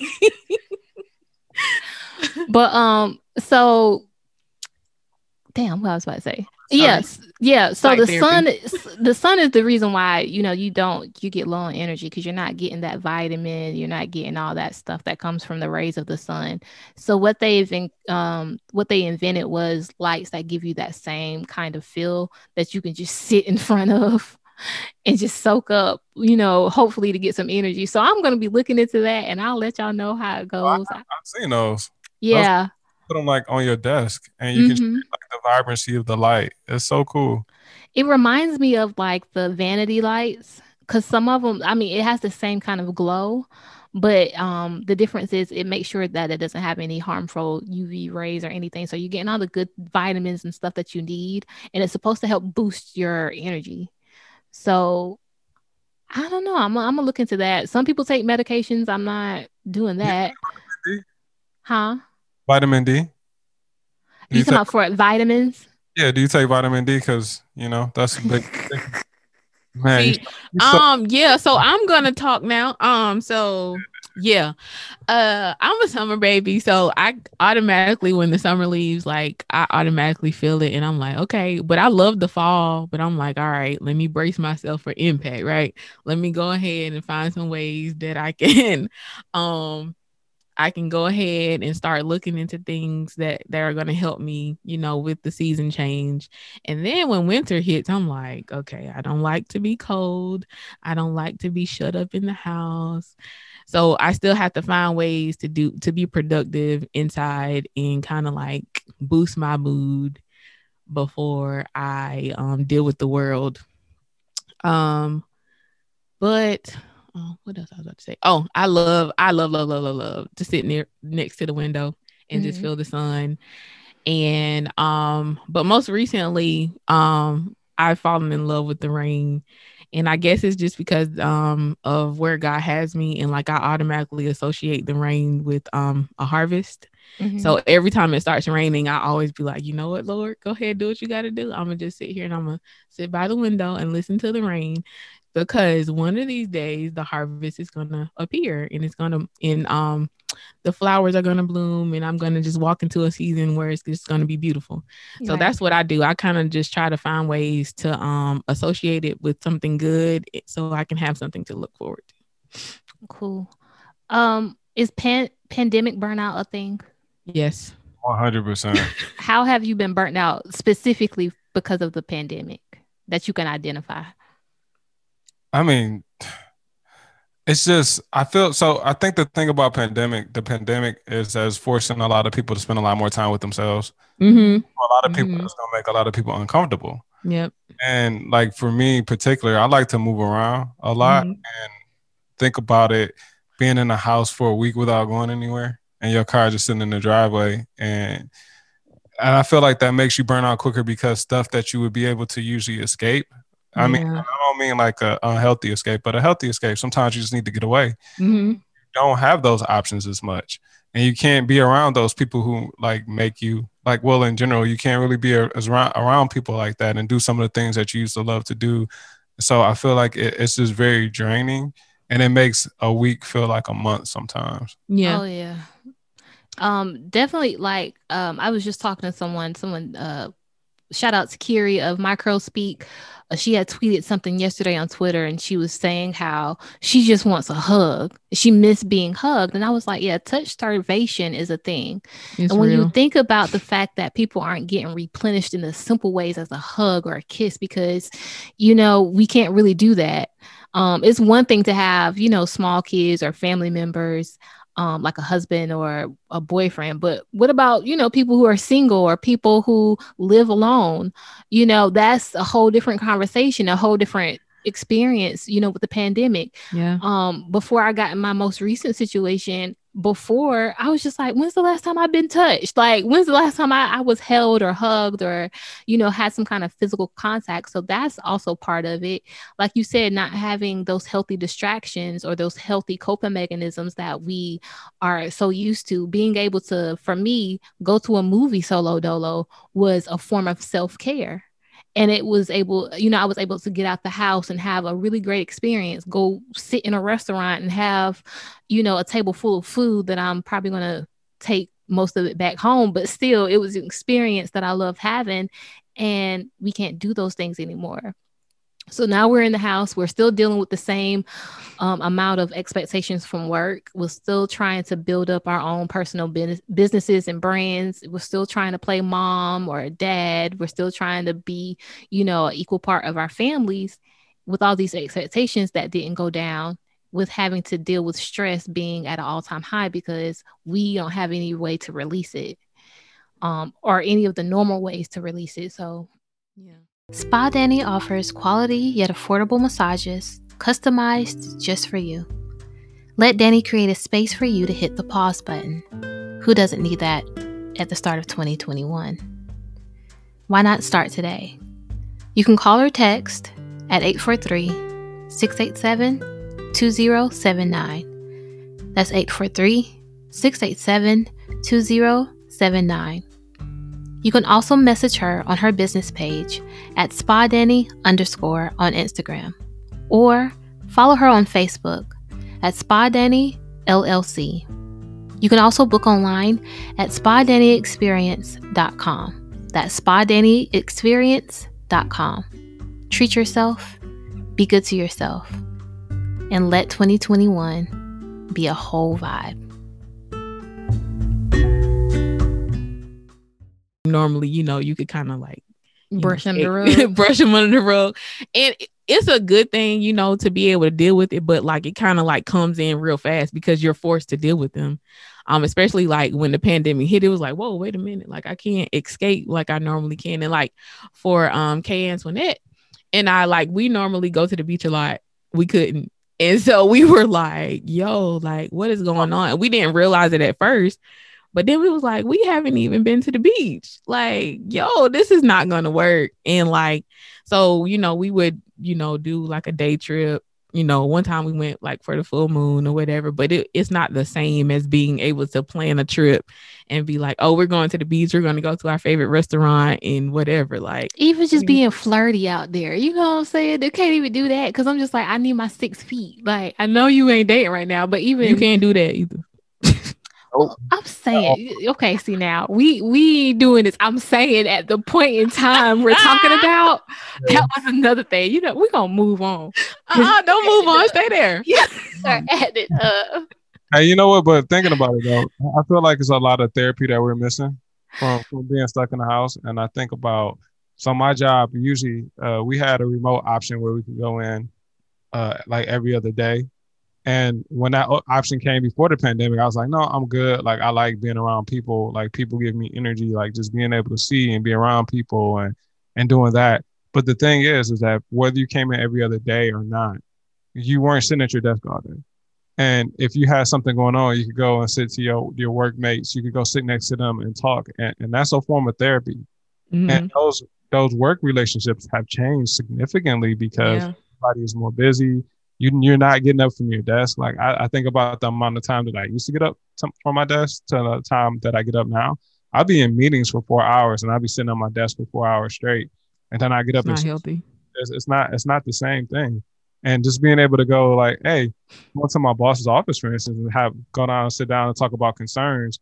[SPEAKER 1] But um, so damn, what I was about to say. Yes, yeah. So the
[SPEAKER 3] therapy.
[SPEAKER 1] sun, is- the sun is the reason why you know you don't you get low on energy because you're not getting that vitamin, you're not getting all that stuff that comes from the rays of the sun. So what they even um what they invented was lights that give you that same kind of feel that you can just sit in front of and just soak up, you know, hopefully to get some energy. So I'm gonna be looking into that and I'll let y'all know how it
[SPEAKER 2] Oh, I-
[SPEAKER 1] goes.
[SPEAKER 2] I've seen those.
[SPEAKER 1] yeah.
[SPEAKER 2] Put them like on your desk, and you can
[SPEAKER 1] Mhm.
[SPEAKER 2] like the vibrancy of the light. It's so cool.
[SPEAKER 1] It reminds me of like the vanity lights because some of them, I mean, it has the same kind of glow, but um, the difference is it makes sure that it doesn't have any harmful UV rays or anything. So you're getting all the good vitamins and stuff that you need, and it's supposed to help boost your energy. So I don't know. I'm, I'm gonna look into that. Some people take medications. I'm not doing that. Huh?
[SPEAKER 2] Vitamin D. Do
[SPEAKER 1] You
[SPEAKER 2] you
[SPEAKER 1] talking
[SPEAKER 2] take,
[SPEAKER 1] about for vitamins?
[SPEAKER 2] yeah, do you take vitamin D? Because you know that's a big. man,
[SPEAKER 3] See,
[SPEAKER 2] so-
[SPEAKER 3] um yeah so i'm gonna talk now um so yeah uh i'm a summer baby so i automatically when the summer leaves like i automatically feel it and i'm like okay but i love the fall but i'm like all right let me brace myself for impact right let me go ahead and find some ways that i can um I can go ahead and start looking into things that that are going to help me, you know, with the season change. And then when winter hits, I'm like, okay, I don't like to be cold. I don't like to be shut up in the house. So I still have to find ways to do to be productive inside and kind of like boost my mood before I um deal with the world. Um but oh, what else I was about to say? Oh, I love, I love, love, love, love, love to sit near next to the window and just
[SPEAKER 1] Mhm.
[SPEAKER 3] feel the sun. And um, but most recently, um, I've fallen in love with the rain. And I guess it's just because um of where God has me and like I automatically associate the rain with um a harvest.
[SPEAKER 1] Mhm.
[SPEAKER 3] So every time it starts raining, I always be like, you know what, Lord, go ahead, do what you got to do. I'm gonna just sit here and I'm gonna sit by the window and listen to the rain because one of these days the harvest is gonna appear and it's gonna and um the flowers are gonna bloom and I'm gonna just walk into a season where it's just gonna be beautiful. So
[SPEAKER 1] Right.
[SPEAKER 3] that's what I do. I kind of just try to find ways to um associate it with something good so I can have something to look forward to.
[SPEAKER 1] cool. Um, is pan- pandemic burnout a thing?
[SPEAKER 3] Yes.
[SPEAKER 2] 100%.
[SPEAKER 1] How have you been burnt out specifically because of the pandemic that you can identify?
[SPEAKER 2] I mean, it's just I feel so. I think the thing about pandemic, the pandemic is it's forcing a lot of people to spend a lot more time with themselves.
[SPEAKER 3] Mm-hmm.
[SPEAKER 2] A lot of people,
[SPEAKER 3] Mhm.
[SPEAKER 2] it's gonna make a lot of people uncomfortable.
[SPEAKER 3] Yep.
[SPEAKER 2] And like for me, in particular, I like to move around a lot
[SPEAKER 3] Mhm.
[SPEAKER 2] and think about it being in a house for a week without going anywhere, and your car just sitting in the driveway, and and I feel like that makes you burn out quicker because stuff that you would be able to usually escape. I mean,
[SPEAKER 3] Yeah.
[SPEAKER 2] I don't mean like a unhealthy escape, but a healthy escape. Sometimes you just need to get away.
[SPEAKER 3] Mm-hmm.
[SPEAKER 2] don't have those options as much and you can't be around those people who like make you like well in general you can't really be a- as around, around people like that and do some of the things that you used to love to do so i feel like it, it's just very draining and it makes a week feel like a month sometimes
[SPEAKER 3] Yeah.
[SPEAKER 1] Oh yeah. Um, definitely like um I was just talking to someone, someone uh shout out to Kiri of Micro Speak. Uh, she had tweeted something yesterday on Twitter and she was saying how she just wants a hug. She missed being hugged. And I was like, yeah, touch starvation is a thing.
[SPEAKER 3] It's
[SPEAKER 1] and when
[SPEAKER 3] real.
[SPEAKER 1] you think about the fact that people aren't getting replenished in the simple ways as a hug or a kiss, because you know we can't really do that. Um, it's one thing to have you know small kids or family members, um, like a husband or a boyfriend, but what about you know people who are single or people who live alone? You know that's a whole different conversation, a whole different experience. You know with the pandemic
[SPEAKER 3] yeah.
[SPEAKER 1] um before I got in my most recent situation before I was just like when's the last time I've been touched? Like when's the last time I, I was held or hugged or you know had some kind of physical contact? So that's also part of it. Like you said not having those healthy distractions or those healthy coping mechanisms that we are so used to being able to for me go to a movie solo dolo was a form of self-care and it was able you know i was able to get out the house and have a really great experience go sit in a restaurant and have you know a table full of food that i'm probably going to take most of it back home. But still it was an experience that i loved having and we can't do those things anymore so now we're in the house. We're still dealing with the same um, amount of expectations from work. We're still trying to build up our own personal business, businesses and brands. We're still trying to play mom or dad. We're still trying to be you know an equal part of our families with all these expectations that didn't go down with having to deal with stress being at an all-time high because we don't have any way to release it um, or any of the normal ways to release it. So
[SPEAKER 3] Yeah.
[SPEAKER 1] Spa Danny offers quality yet affordable massages,
[SPEAKER 4] customized just for you. Let Danny create a space for you to hit the pause button. Who doesn't need that at the start of 2021? Why not start today? You can call or text at 843 687 2079. That's 843 687 2079. You can also message her on her business page at spadanny underscore on Instagram or follow her on Facebook at spadanny LLC. You can also book online at spadannyexperience.com. That's spadannyexperience.com. Treat yourself, be good to yourself, and let 2021 be a whole vibe.
[SPEAKER 3] Normally, you know, you could kind of like
[SPEAKER 1] Brush
[SPEAKER 3] know,
[SPEAKER 1] under the
[SPEAKER 3] it-
[SPEAKER 1] rug.
[SPEAKER 3] brush them under the rug. And it's a good thing, you know, to be able to deal with it, but like it kind of like comes in real fast because you're forced to deal with them. Um, especially like when the pandemic hit, it was like, whoa, wait a minute, like I can't escape like I normally can. And like for um Kay Antoinette and I like we normally go to the beach a lot. We couldn't. And so we were like, yo, like what is going on? We didn't realize it at first. But then we was like, we haven't even been to the beach. Like, yo, this is not gonna work. And like, so you know, we would, you know, do like a day trip. You know, one time we went like for the full moon or whatever, but it, it's not the same as being able to plan a trip and be like, oh, we're going to the beach, we're gonna go to our favorite restaurant and whatever. Like,
[SPEAKER 1] Even just being flirty out there, you know what I'm saying? They can't even do that because I'm just like, I need my six feet. Like, I know you ain't dating right now, but even
[SPEAKER 3] you can't do that either.
[SPEAKER 1] I'm saying, okay, see now we we doing this. I'm saying at the point in time we're talking about, that was another thing. You know, we're gonna move on.
[SPEAKER 3] Uh-uh, don't move on, stay there.
[SPEAKER 1] Start adding up.
[SPEAKER 2] Hey, you know what? But thinking about it though, I feel like it's a lot of therapy that we're missing from, from being stuck in the house. And I think about so my job usually uh, we had a remote option where we could go in uh, like every other day. And when that option came before the pandemic, I was like, no, I'm good. Like I like being around people. Like people give me energy. Like just being able to see and be around people and and doing that. But the thing is, is that whether you came in every other day or not, you weren't sitting at your desk all day. And if you had something going on, you could go and sit to your your workmates. You could go sit next to them and talk, and, and that's a form of therapy.
[SPEAKER 3] Mhm.
[SPEAKER 2] And those those work relationships have changed significantly because
[SPEAKER 3] Yeah.
[SPEAKER 2] everybody is more busy. You you're not getting up from your desk. Like I, I think about the amount of time that I used to get up to, from my desk to the time that I get up now. I'll be in meetings for four hours, and I'll be sitting on my desk for four hours straight, and then I get up
[SPEAKER 3] It's
[SPEAKER 2] and
[SPEAKER 3] not healthy.
[SPEAKER 2] it's, it's not it's not the same thing and just being able to go like hey go to my boss's office for instance and have go down and sit down and talk about concerns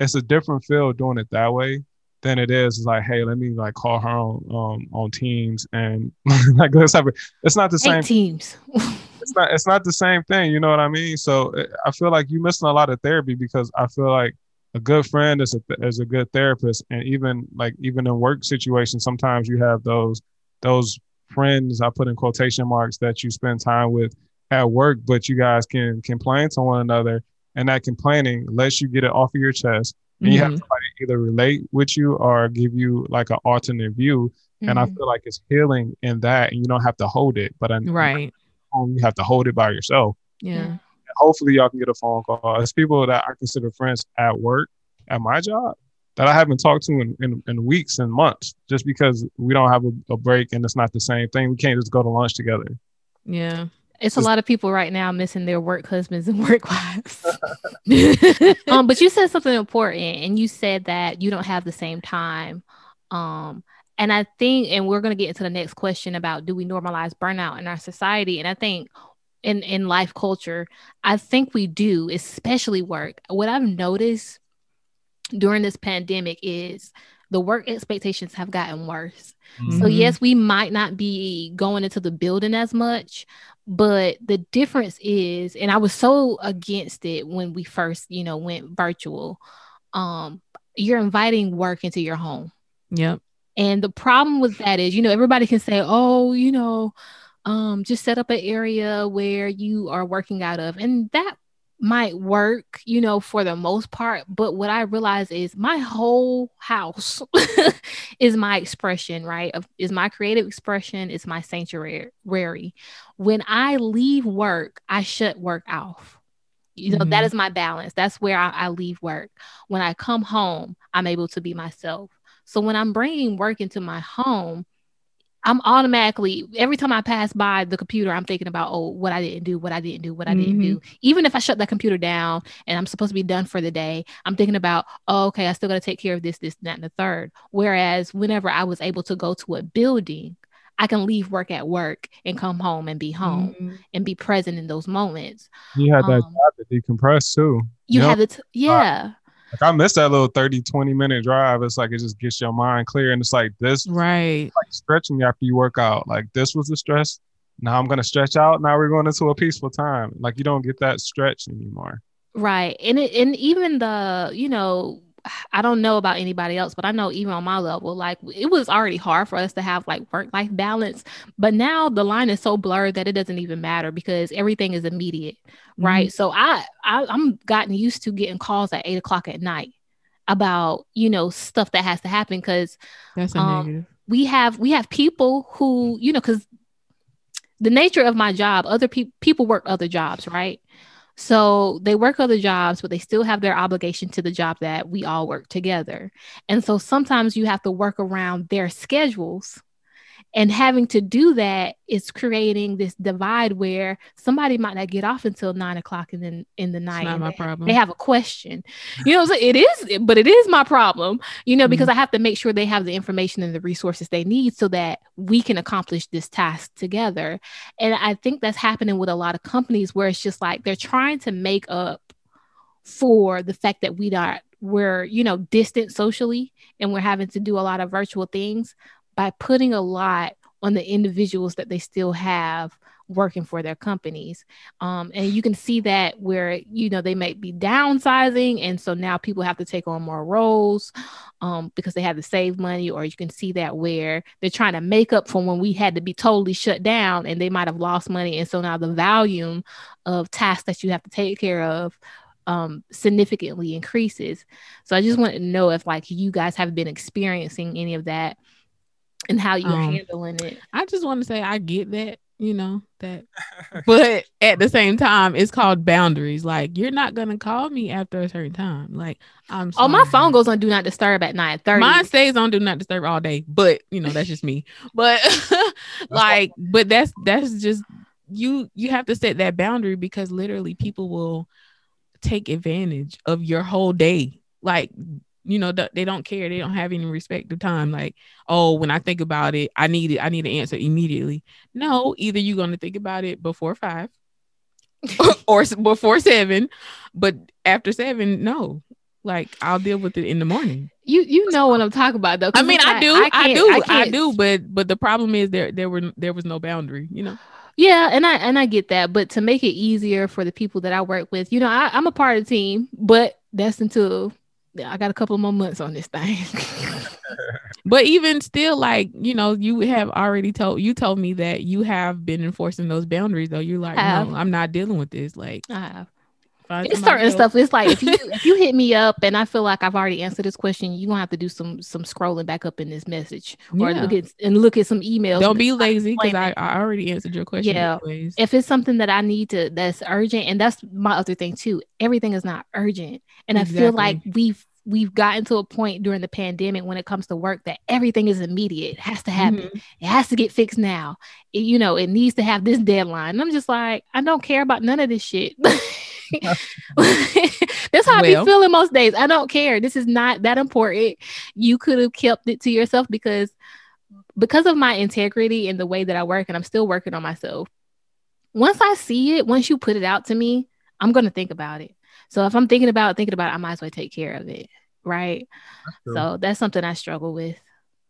[SPEAKER 2] it's a different feel doing it that way than it is like hey let me like call her on um on teams and like let's have a, it's not the same
[SPEAKER 1] Eight teams.
[SPEAKER 2] it's not it's not the same thing you know what i mean so uh, i feel like you're missing a lot of therapy because i feel like a good friend is a is a good therapist and even like even in work situations sometimes you have those those friends i put in quotation marks that you spend time with at work but you guys can complain to one another and that complaining lets you get it off of your chest and you have
[SPEAKER 3] Mhm.
[SPEAKER 2] somebody either relate with you or give you like an alternate view and i
[SPEAKER 1] Mhm.
[SPEAKER 2] feel like it's healing in that and you don't have to hold it but I,
[SPEAKER 3] Right.
[SPEAKER 2] Home, you have to hold it by yourself.
[SPEAKER 3] Yeah.
[SPEAKER 2] Hopefully, y'all can get a phone call. It's people that I consider friends at work, at my job, that I haven't talked to in, in, in weeks and months, just because we don't have a, a break and it's not the same thing. We can't just go to lunch together.
[SPEAKER 3] Yeah.
[SPEAKER 1] It's a lot of people right now missing their work husbands and work wives. um, but you said something important, and you said that you don't have the same time. Um, and I think, and we're going to get into the next question about do we normalize burnout in our society? And I think in in life culture, I think we do, especially work. What I've noticed during this pandemic is the work expectations have gotten worse. So
[SPEAKER 3] Mhm.
[SPEAKER 1] yes, we might not be going into the building as much, but the difference is, and I was so against it when we first, you know, went virtual. Um, you're inviting work into your home.
[SPEAKER 3] Yep.
[SPEAKER 1] And the problem with that is, you know, everybody can say, oh, you know, um, just set up an area where you are working out of. And that might work, you know, for the most part. But what I realize is my whole house is my expression, right? Of is my creative expression, is my sanctuary. When I leave work, I shut work off. You know, that
[SPEAKER 3] Mhm.
[SPEAKER 1] is my balance. That's where I, I leave work. When I come home, I'm able to be myself. So when I'm bringing work into my home, I'm automatically every time I pass by the computer, I'm thinking about oh, what I didn't do, what I didn't do, what I didn't do. Even if I shut that computer down and I'm supposed to be done for the day, I'm thinking about oh, okay, I still got to take care of this, this, and that, and the third. Whereas whenever I was able to go to a building, I can leave work at work and come home and be home
[SPEAKER 3] Mhm.
[SPEAKER 1] and be present in those moments.
[SPEAKER 2] You had that
[SPEAKER 1] Um,
[SPEAKER 2] job to decompress too.
[SPEAKER 1] You
[SPEAKER 2] Yep.
[SPEAKER 1] have it, t- yeah.
[SPEAKER 2] Like I missed that little 30, 20 minute drive. It's like it just gets your mind clear. And it's like this
[SPEAKER 3] Right.
[SPEAKER 2] like stretching after you work out. Like this was the stress. Now I'm gonna stretch out. Now we're going into a peaceful time. Like you don't get that stretch anymore.
[SPEAKER 1] Right. And it and even the, you know, I don't know about anybody else, but I know even on my level, like it was already hard for us to have like work life balance. But now the line is so blurred that it doesn't even matter because everything is immediate. Right. So I, I I'm gotten used to getting calls at eight o'clock at night about, you know, stuff that has to happen because
[SPEAKER 3] That's a
[SPEAKER 1] Um, we have we have people who you know because the nature of my job other people people work other jobs right so they work other jobs but they still have their obligation to the job that we all work together. And so sometimes you have to work around their schedules and having to do that is creating this divide where somebody might not get off until nine o'clock in the in the
[SPEAKER 3] It's
[SPEAKER 1] night
[SPEAKER 3] not my
[SPEAKER 1] they-
[SPEAKER 3] problem.
[SPEAKER 1] they have a question. You know so it is but it is my problem you know because mm-hmm. i have to make sure they have the information and the resources they need so that we can accomplish this task together. And i think that's happening with a lot of companies where it's just like they're trying to make up for the fact that we are we're you know distant socially and we're having to do a lot of virtual things by putting a lot on the individuals that they still have working for their companies. Um, and you can see that where you know they might be downsizing and so now people have to take on more roles um, because they have to save money or you can see that where they're trying to make up for when we had to be totally shut down and they might have lost money. And so now the volume of tasks that you have to take care of um, significantly increases. So i just wanted to know if like you guys have been experiencing any of that and how you're
[SPEAKER 3] Um,
[SPEAKER 1] handling it
[SPEAKER 3] I just want to say I get that, you know, that but at the same time, it's called boundaries. Like you're not gonna call me after a certain time. Like I'm
[SPEAKER 1] oh my phone goes on do not disturb at 9 30
[SPEAKER 3] Mine stays on do not disturb all day, but you know that's just me. But like, but that's that's just you. You have to set that boundary because literally people will take advantage of your whole day. Like you know they don't care. They don't have any respect of time. Like oh, when I think about it, I need it. I need an answer immediately. No, either you're gonna think about it before five or before seven, but after seven, no. Like I'll deal with it in the morning.
[SPEAKER 1] You you know what I'm talking about though.
[SPEAKER 3] I mean, I do, I,
[SPEAKER 1] can't-
[SPEAKER 3] do, I,
[SPEAKER 1] can't-
[SPEAKER 3] do, but but the problem is there there were there was no boundary, you know.
[SPEAKER 1] Yeah, and I and I get that, but to make it easier for the people that I work with, you know, I, I'm a part of the team, but that's until I got a couple more months on this thing.
[SPEAKER 3] But even still, like you know, you have already told you told me that you have been enforcing those boundaries. Though you're like, no, I'm not dealing with this. Like,
[SPEAKER 1] I have. It's certain stuff. It's like if you if you hit me up and I feel like I've already answered this question, you're gonna have to do some some scrolling back up in this message or
[SPEAKER 3] Yeah.
[SPEAKER 1] look at and look at some emails.
[SPEAKER 3] Don't be lazy because I, I already answered your question.
[SPEAKER 1] Yeah.
[SPEAKER 3] anyways.
[SPEAKER 1] if it's something that I need to that's urgent, and that's my other thing too. Everything is not urgent, and I feel like we've we've gotten to a point during the pandemic when it comes to work that everything is immediate. It has to happen.
[SPEAKER 3] Mhm.
[SPEAKER 1] It has to get fixed now. It- you know, it needs to have this deadline. And I'm just like, I don't care about none of this shit. That's how I be feeling most days. I don't care. This is not that important. You could have kept it to yourself because because of my integrity and the way that I work, and I'm still working on myself. Once I see it, once you put it out to me, I'm gonna think about it. So if I'm thinking about thinking about it, I might as well take care of it. Right.
[SPEAKER 2] true.
[SPEAKER 1] So that's something I struggle with.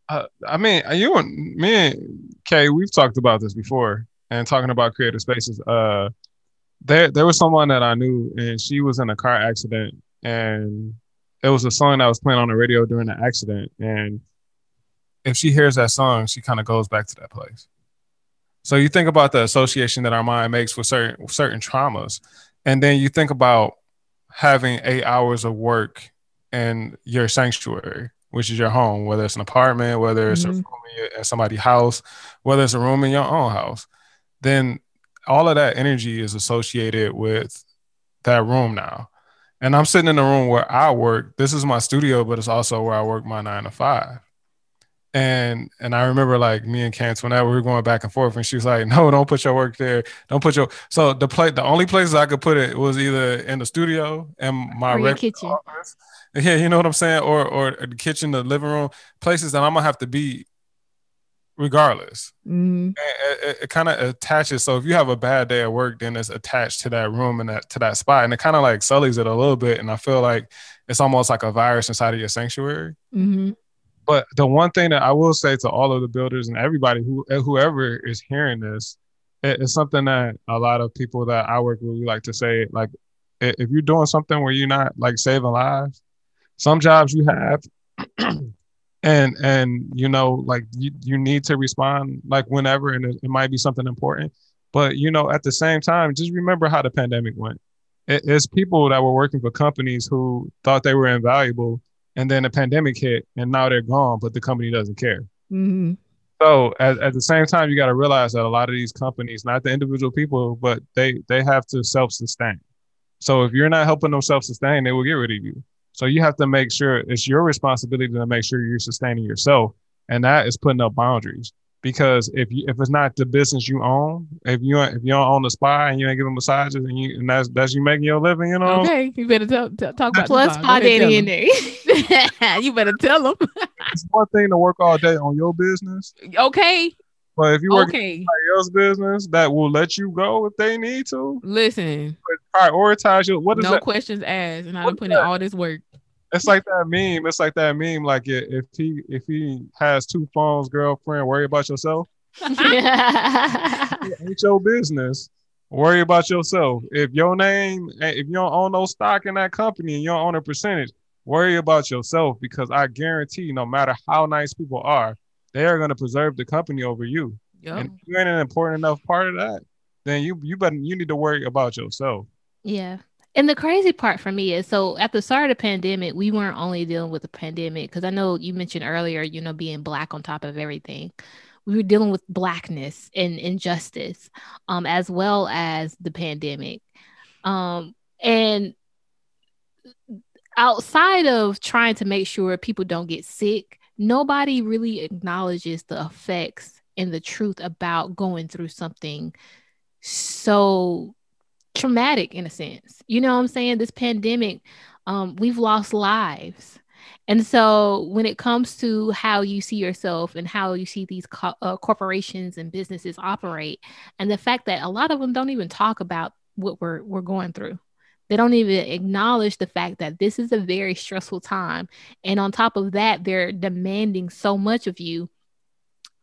[SPEAKER 2] Uh, I mean, you and me and Kay, we've talked about this before, and talking about creative spaces. Uh, there, there was someone that I knew, and she was in a car accident, and it was a song that was playing on the radio during the accident, and if she hears that song, she kind of goes back to that place. So you think about the association that our mind makes with certain certain traumas, and then you think about having eight hours of work in your sanctuary, which is your home, whether it's an apartment, whether it's a
[SPEAKER 3] Mhm.
[SPEAKER 2] room in, your, in somebody's house, whether it's a room in your own house, then all of that energy is associated with that room now. And I'm sitting in the room where I work. This is my studio, but it's also where I work my nine to five. And and I remember like me and Kance whenever we were going back and forth, and she was like, "No, don't put your work there. Don't put your." So the play, the only places I could put it was either in the studio and my
[SPEAKER 1] Or kitchen.
[SPEAKER 2] office. Yeah, you know what I'm saying, or or the kitchen, the living room, places that I'm gonna have to be, regardless
[SPEAKER 3] Mhm.
[SPEAKER 2] it, it, it kind of attaches. So if you have a bad day at work, then it's attached to that room and that to that spot, and it kind of like sullies it a little bit. And I feel like it's almost like a virus inside of your sanctuary.
[SPEAKER 3] Mhm.
[SPEAKER 2] But the one thing that I will say to all of the builders and everybody who whoever is hearing this, it, it's something that a lot of people that I work with we like to say like if you're doing something where you're not like saving lives, some jobs you have and and you know like you, you need to respond like whenever and it, it might be something important. But you know at the same time just remember how the pandemic went. It, it's people that were working for companies who thought they were invaluable and then the pandemic hit and now they're gone but the company doesn't care.
[SPEAKER 3] Mhm.
[SPEAKER 2] so at, at the same time you got to realize that a lot of these companies not the individual people but they they have to self-sustain. So if you're not helping them self-sustain they will get rid of you so you have to make sure it's your responsibility to make sure you're sustaining yourself and that is putting up boundaries because if you if it's not the business you own if you if you don't own the spa and you ain't giving massages and you and that's that's you making your living you know
[SPEAKER 3] Okay, you better tell, tell, talk about
[SPEAKER 1] Plus
[SPEAKER 3] the
[SPEAKER 1] Spa Daddy in there.
[SPEAKER 3] there. you better tell them.
[SPEAKER 2] it's one thing to work all day on your business
[SPEAKER 3] okay,
[SPEAKER 2] but if you work
[SPEAKER 3] okay.
[SPEAKER 2] somebody else's business that will let you go if they need to
[SPEAKER 3] Listen,
[SPEAKER 2] prioritize your what is
[SPEAKER 3] no
[SPEAKER 2] that
[SPEAKER 3] questions asked, and I
[SPEAKER 2] What
[SPEAKER 3] done
[SPEAKER 2] is
[SPEAKER 3] put in
[SPEAKER 2] that?
[SPEAKER 3] all this work.
[SPEAKER 2] It's like that meme it's like that meme like if he if he has two phones girlfriend worry about yourself. It ain't your business. Worry about yourself. If your name eh, if you don't own no stock in that company and you don't own a percentage worry about yourself because i guarantee no matter how nice people are they are going to preserve the company over you.
[SPEAKER 3] Yup.
[SPEAKER 2] and if you ain't an important enough part of that then you you better you need to worry about yourself.
[SPEAKER 1] Yeah. And the crazy part for me is so at the start of the pandemic, we weren't only dealing with the pandemic, because I know you mentioned earlier, you know, being black on top of everything. We were dealing with blackness and injustice, um, as well as the pandemic. Um, and outside of trying to make sure people don't get sick, nobody really acknowledges the effects and the truth about going through something so traumatic in a sense. You know what I'm saying? This pandemic, um, we've lost lives. And so when it comes to how you see yourself and how you see these co- uh, corporations and businesses operate, and the fact that a lot of them don't even talk about what we're we're going through. They don't even acknowledge the fact that this is a very stressful time. And on top of that, they're demanding so much of you.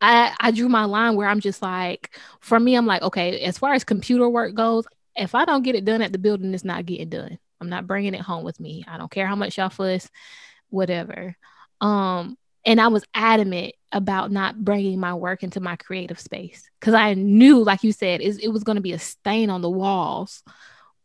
[SPEAKER 1] I, I drew my line where I'm just like, for me, I'm like, okay, as far as computer work goes, if I don't get it done at the building, it's not getting done. I'm not bringing it home with me. I don't care how much y'all fuss, whatever. Um, and I was adamant about not bringing my work into my creative space because I knew, like you said, it, it was going to be a stain on the walls.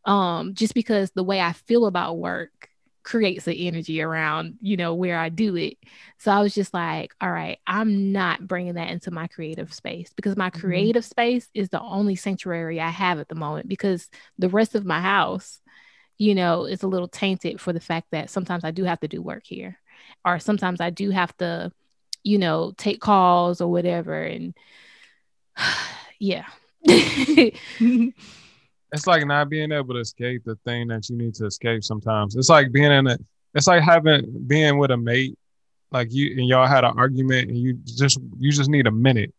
[SPEAKER 1] Um, just because the way I feel about work creates the energy around, you know, where I do it. So I was just like, all right, I'm not bringing that into my creative space because my
[SPEAKER 3] Mhm.
[SPEAKER 1] creative space is the only sanctuary I have at the moment because the rest of my house, you know, is a little tainted for the fact that sometimes I do have to do work here or sometimes I do have to, you know, take calls or whatever. And yeah.
[SPEAKER 2] it's like not being able to escape the thing that you need to escape sometimes. It's like being in a it's like having being with a mate, like you and y'all had an argument and you just you just need a minute.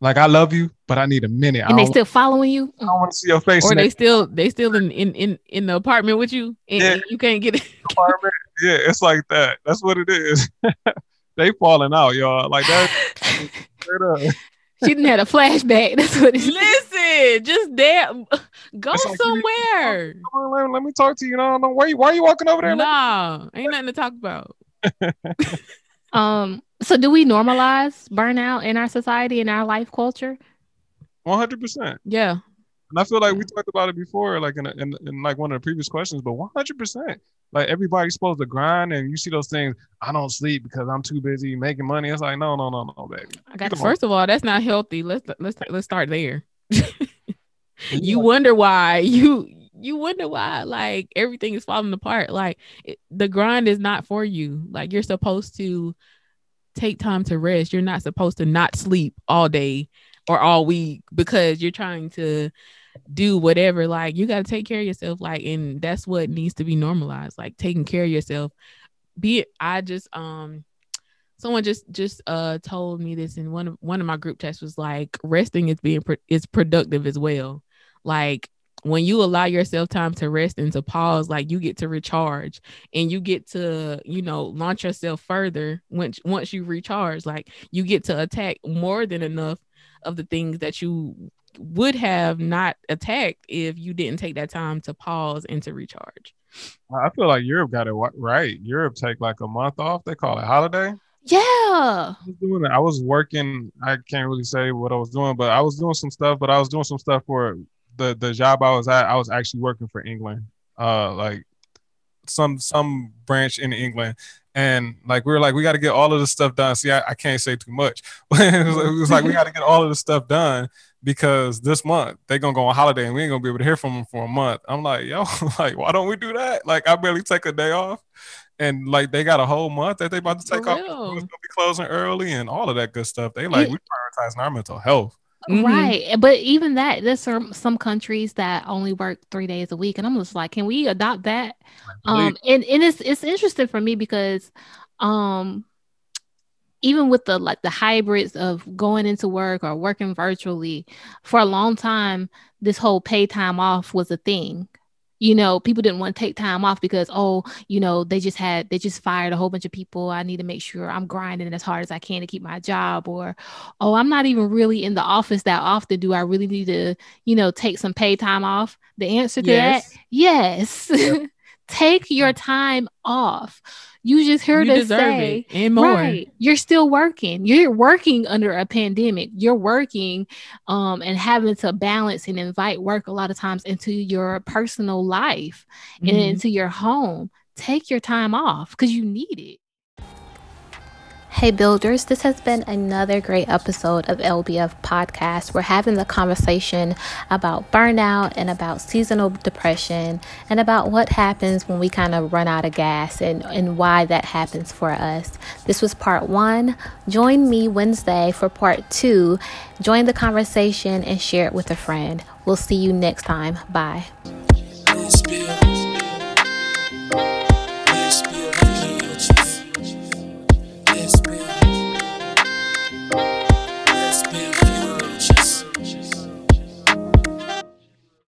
[SPEAKER 2] Like I love you, but I need a minute.
[SPEAKER 1] And they still following you.
[SPEAKER 2] I don't want to see your face
[SPEAKER 3] or
[SPEAKER 2] in
[SPEAKER 3] they still they still in in in, in the apartment with you, and,
[SPEAKER 2] Yeah.
[SPEAKER 3] and you can't get it.
[SPEAKER 2] apartment. Yeah, it's like that. That's what it is. they falling out, y'all. Like that.
[SPEAKER 1] She didn't had a flashback. That's what it is.
[SPEAKER 3] Listen, just there, go
[SPEAKER 2] like
[SPEAKER 3] somewhere.
[SPEAKER 2] Come on, let, let me talk to you. No, no, why you why you walking over there?
[SPEAKER 3] Nah, ain't nothing to talk about.
[SPEAKER 1] Um, so do we normalize burnout in our society in our life culture?
[SPEAKER 2] One hundred percent.
[SPEAKER 3] Yeah,
[SPEAKER 2] And I feel like we talked about it before, like in, a, in in like one of the previous questions. But one hundred percent, like everybody's supposed to grind, and you see those things. I don't sleep because I'm too busy making money. It's like no, no, no, no, baby.
[SPEAKER 1] I got.
[SPEAKER 3] First of all, that's not healthy. Let's let's let's start there. You wonder why you you wonder why like everything is falling apart like it, the grind is not for you like you're supposed to take time to rest you're not supposed to not sleep all day or all week because you're trying to do whatever like you got to take care of yourself like and that's what needs to be normalized like taking care of yourself. Be it i just um someone just just uh told me this in one of one of my group texts was like resting is being pro- is productive as well. Like when you allow yourself time to rest and to pause like you get to recharge and you get to you know launch yourself further once once you recharge like you get to attack more than enough of the things that you would have not attacked if you didn't take that time to pause and to recharge
[SPEAKER 2] I feel like Europe got it right. Europe take like a month off. They call it holiday.
[SPEAKER 1] Yeah.
[SPEAKER 2] I was doing it. I was working. I can't really say what I was doing, but I was doing some stuff. But I was doing some stuff for the the job I was at. I was actually working for England, uh, like some some branch in England, and like we were like we got to get all of this stuff done. See, I, I can't say too much, but it was, it was like we got to get all of this stuff done because this month they're gonna go on holiday and we ain't gonna be able to hear from them for a month. I'm like, yo, like why don't we do that? Like I barely take a day off and like they got a whole month that they about to take off. It's gonna be closing early and all of that good stuff. They like we prioritizing our mental health.
[SPEAKER 3] Mhm.
[SPEAKER 1] Right. But even that, there's some some countries that only work three days a week. And I'm just like, can we adopt that? Um and, and it's it's interesting for me because um even with the like the hybrids of going into work or working virtually, for a long time, this whole pay time off was a thing. You know, people didn't want to take time off because, oh, you know, they just had, they just fired a whole bunch of people. I need to make sure I'm grinding as hard as I can to keep my job. Or, oh, I'm not even really in the office that often. Do I really need to, you know, take some pay time off? The answer to that,
[SPEAKER 3] Yes.
[SPEAKER 1] yes. take your mm. time off. You just heard
[SPEAKER 3] you
[SPEAKER 1] us say,
[SPEAKER 3] it and more
[SPEAKER 1] Right. You're still working. You're working under a pandemic. You're working um and having to balance and invite work a lot of times into your personal life and
[SPEAKER 3] Mhm.
[SPEAKER 1] into your home. Take your time off because you need it.
[SPEAKER 4] Hey, builders, this has been another great episode of LBF Podcast. We're having the conversation about burnout and about seasonal depression and about what happens when we kind of run out of gas and, and why that happens for us. This was part one. Join me Wednesday for part two. Join the conversation and share it with a friend. We'll see you next time. Bye.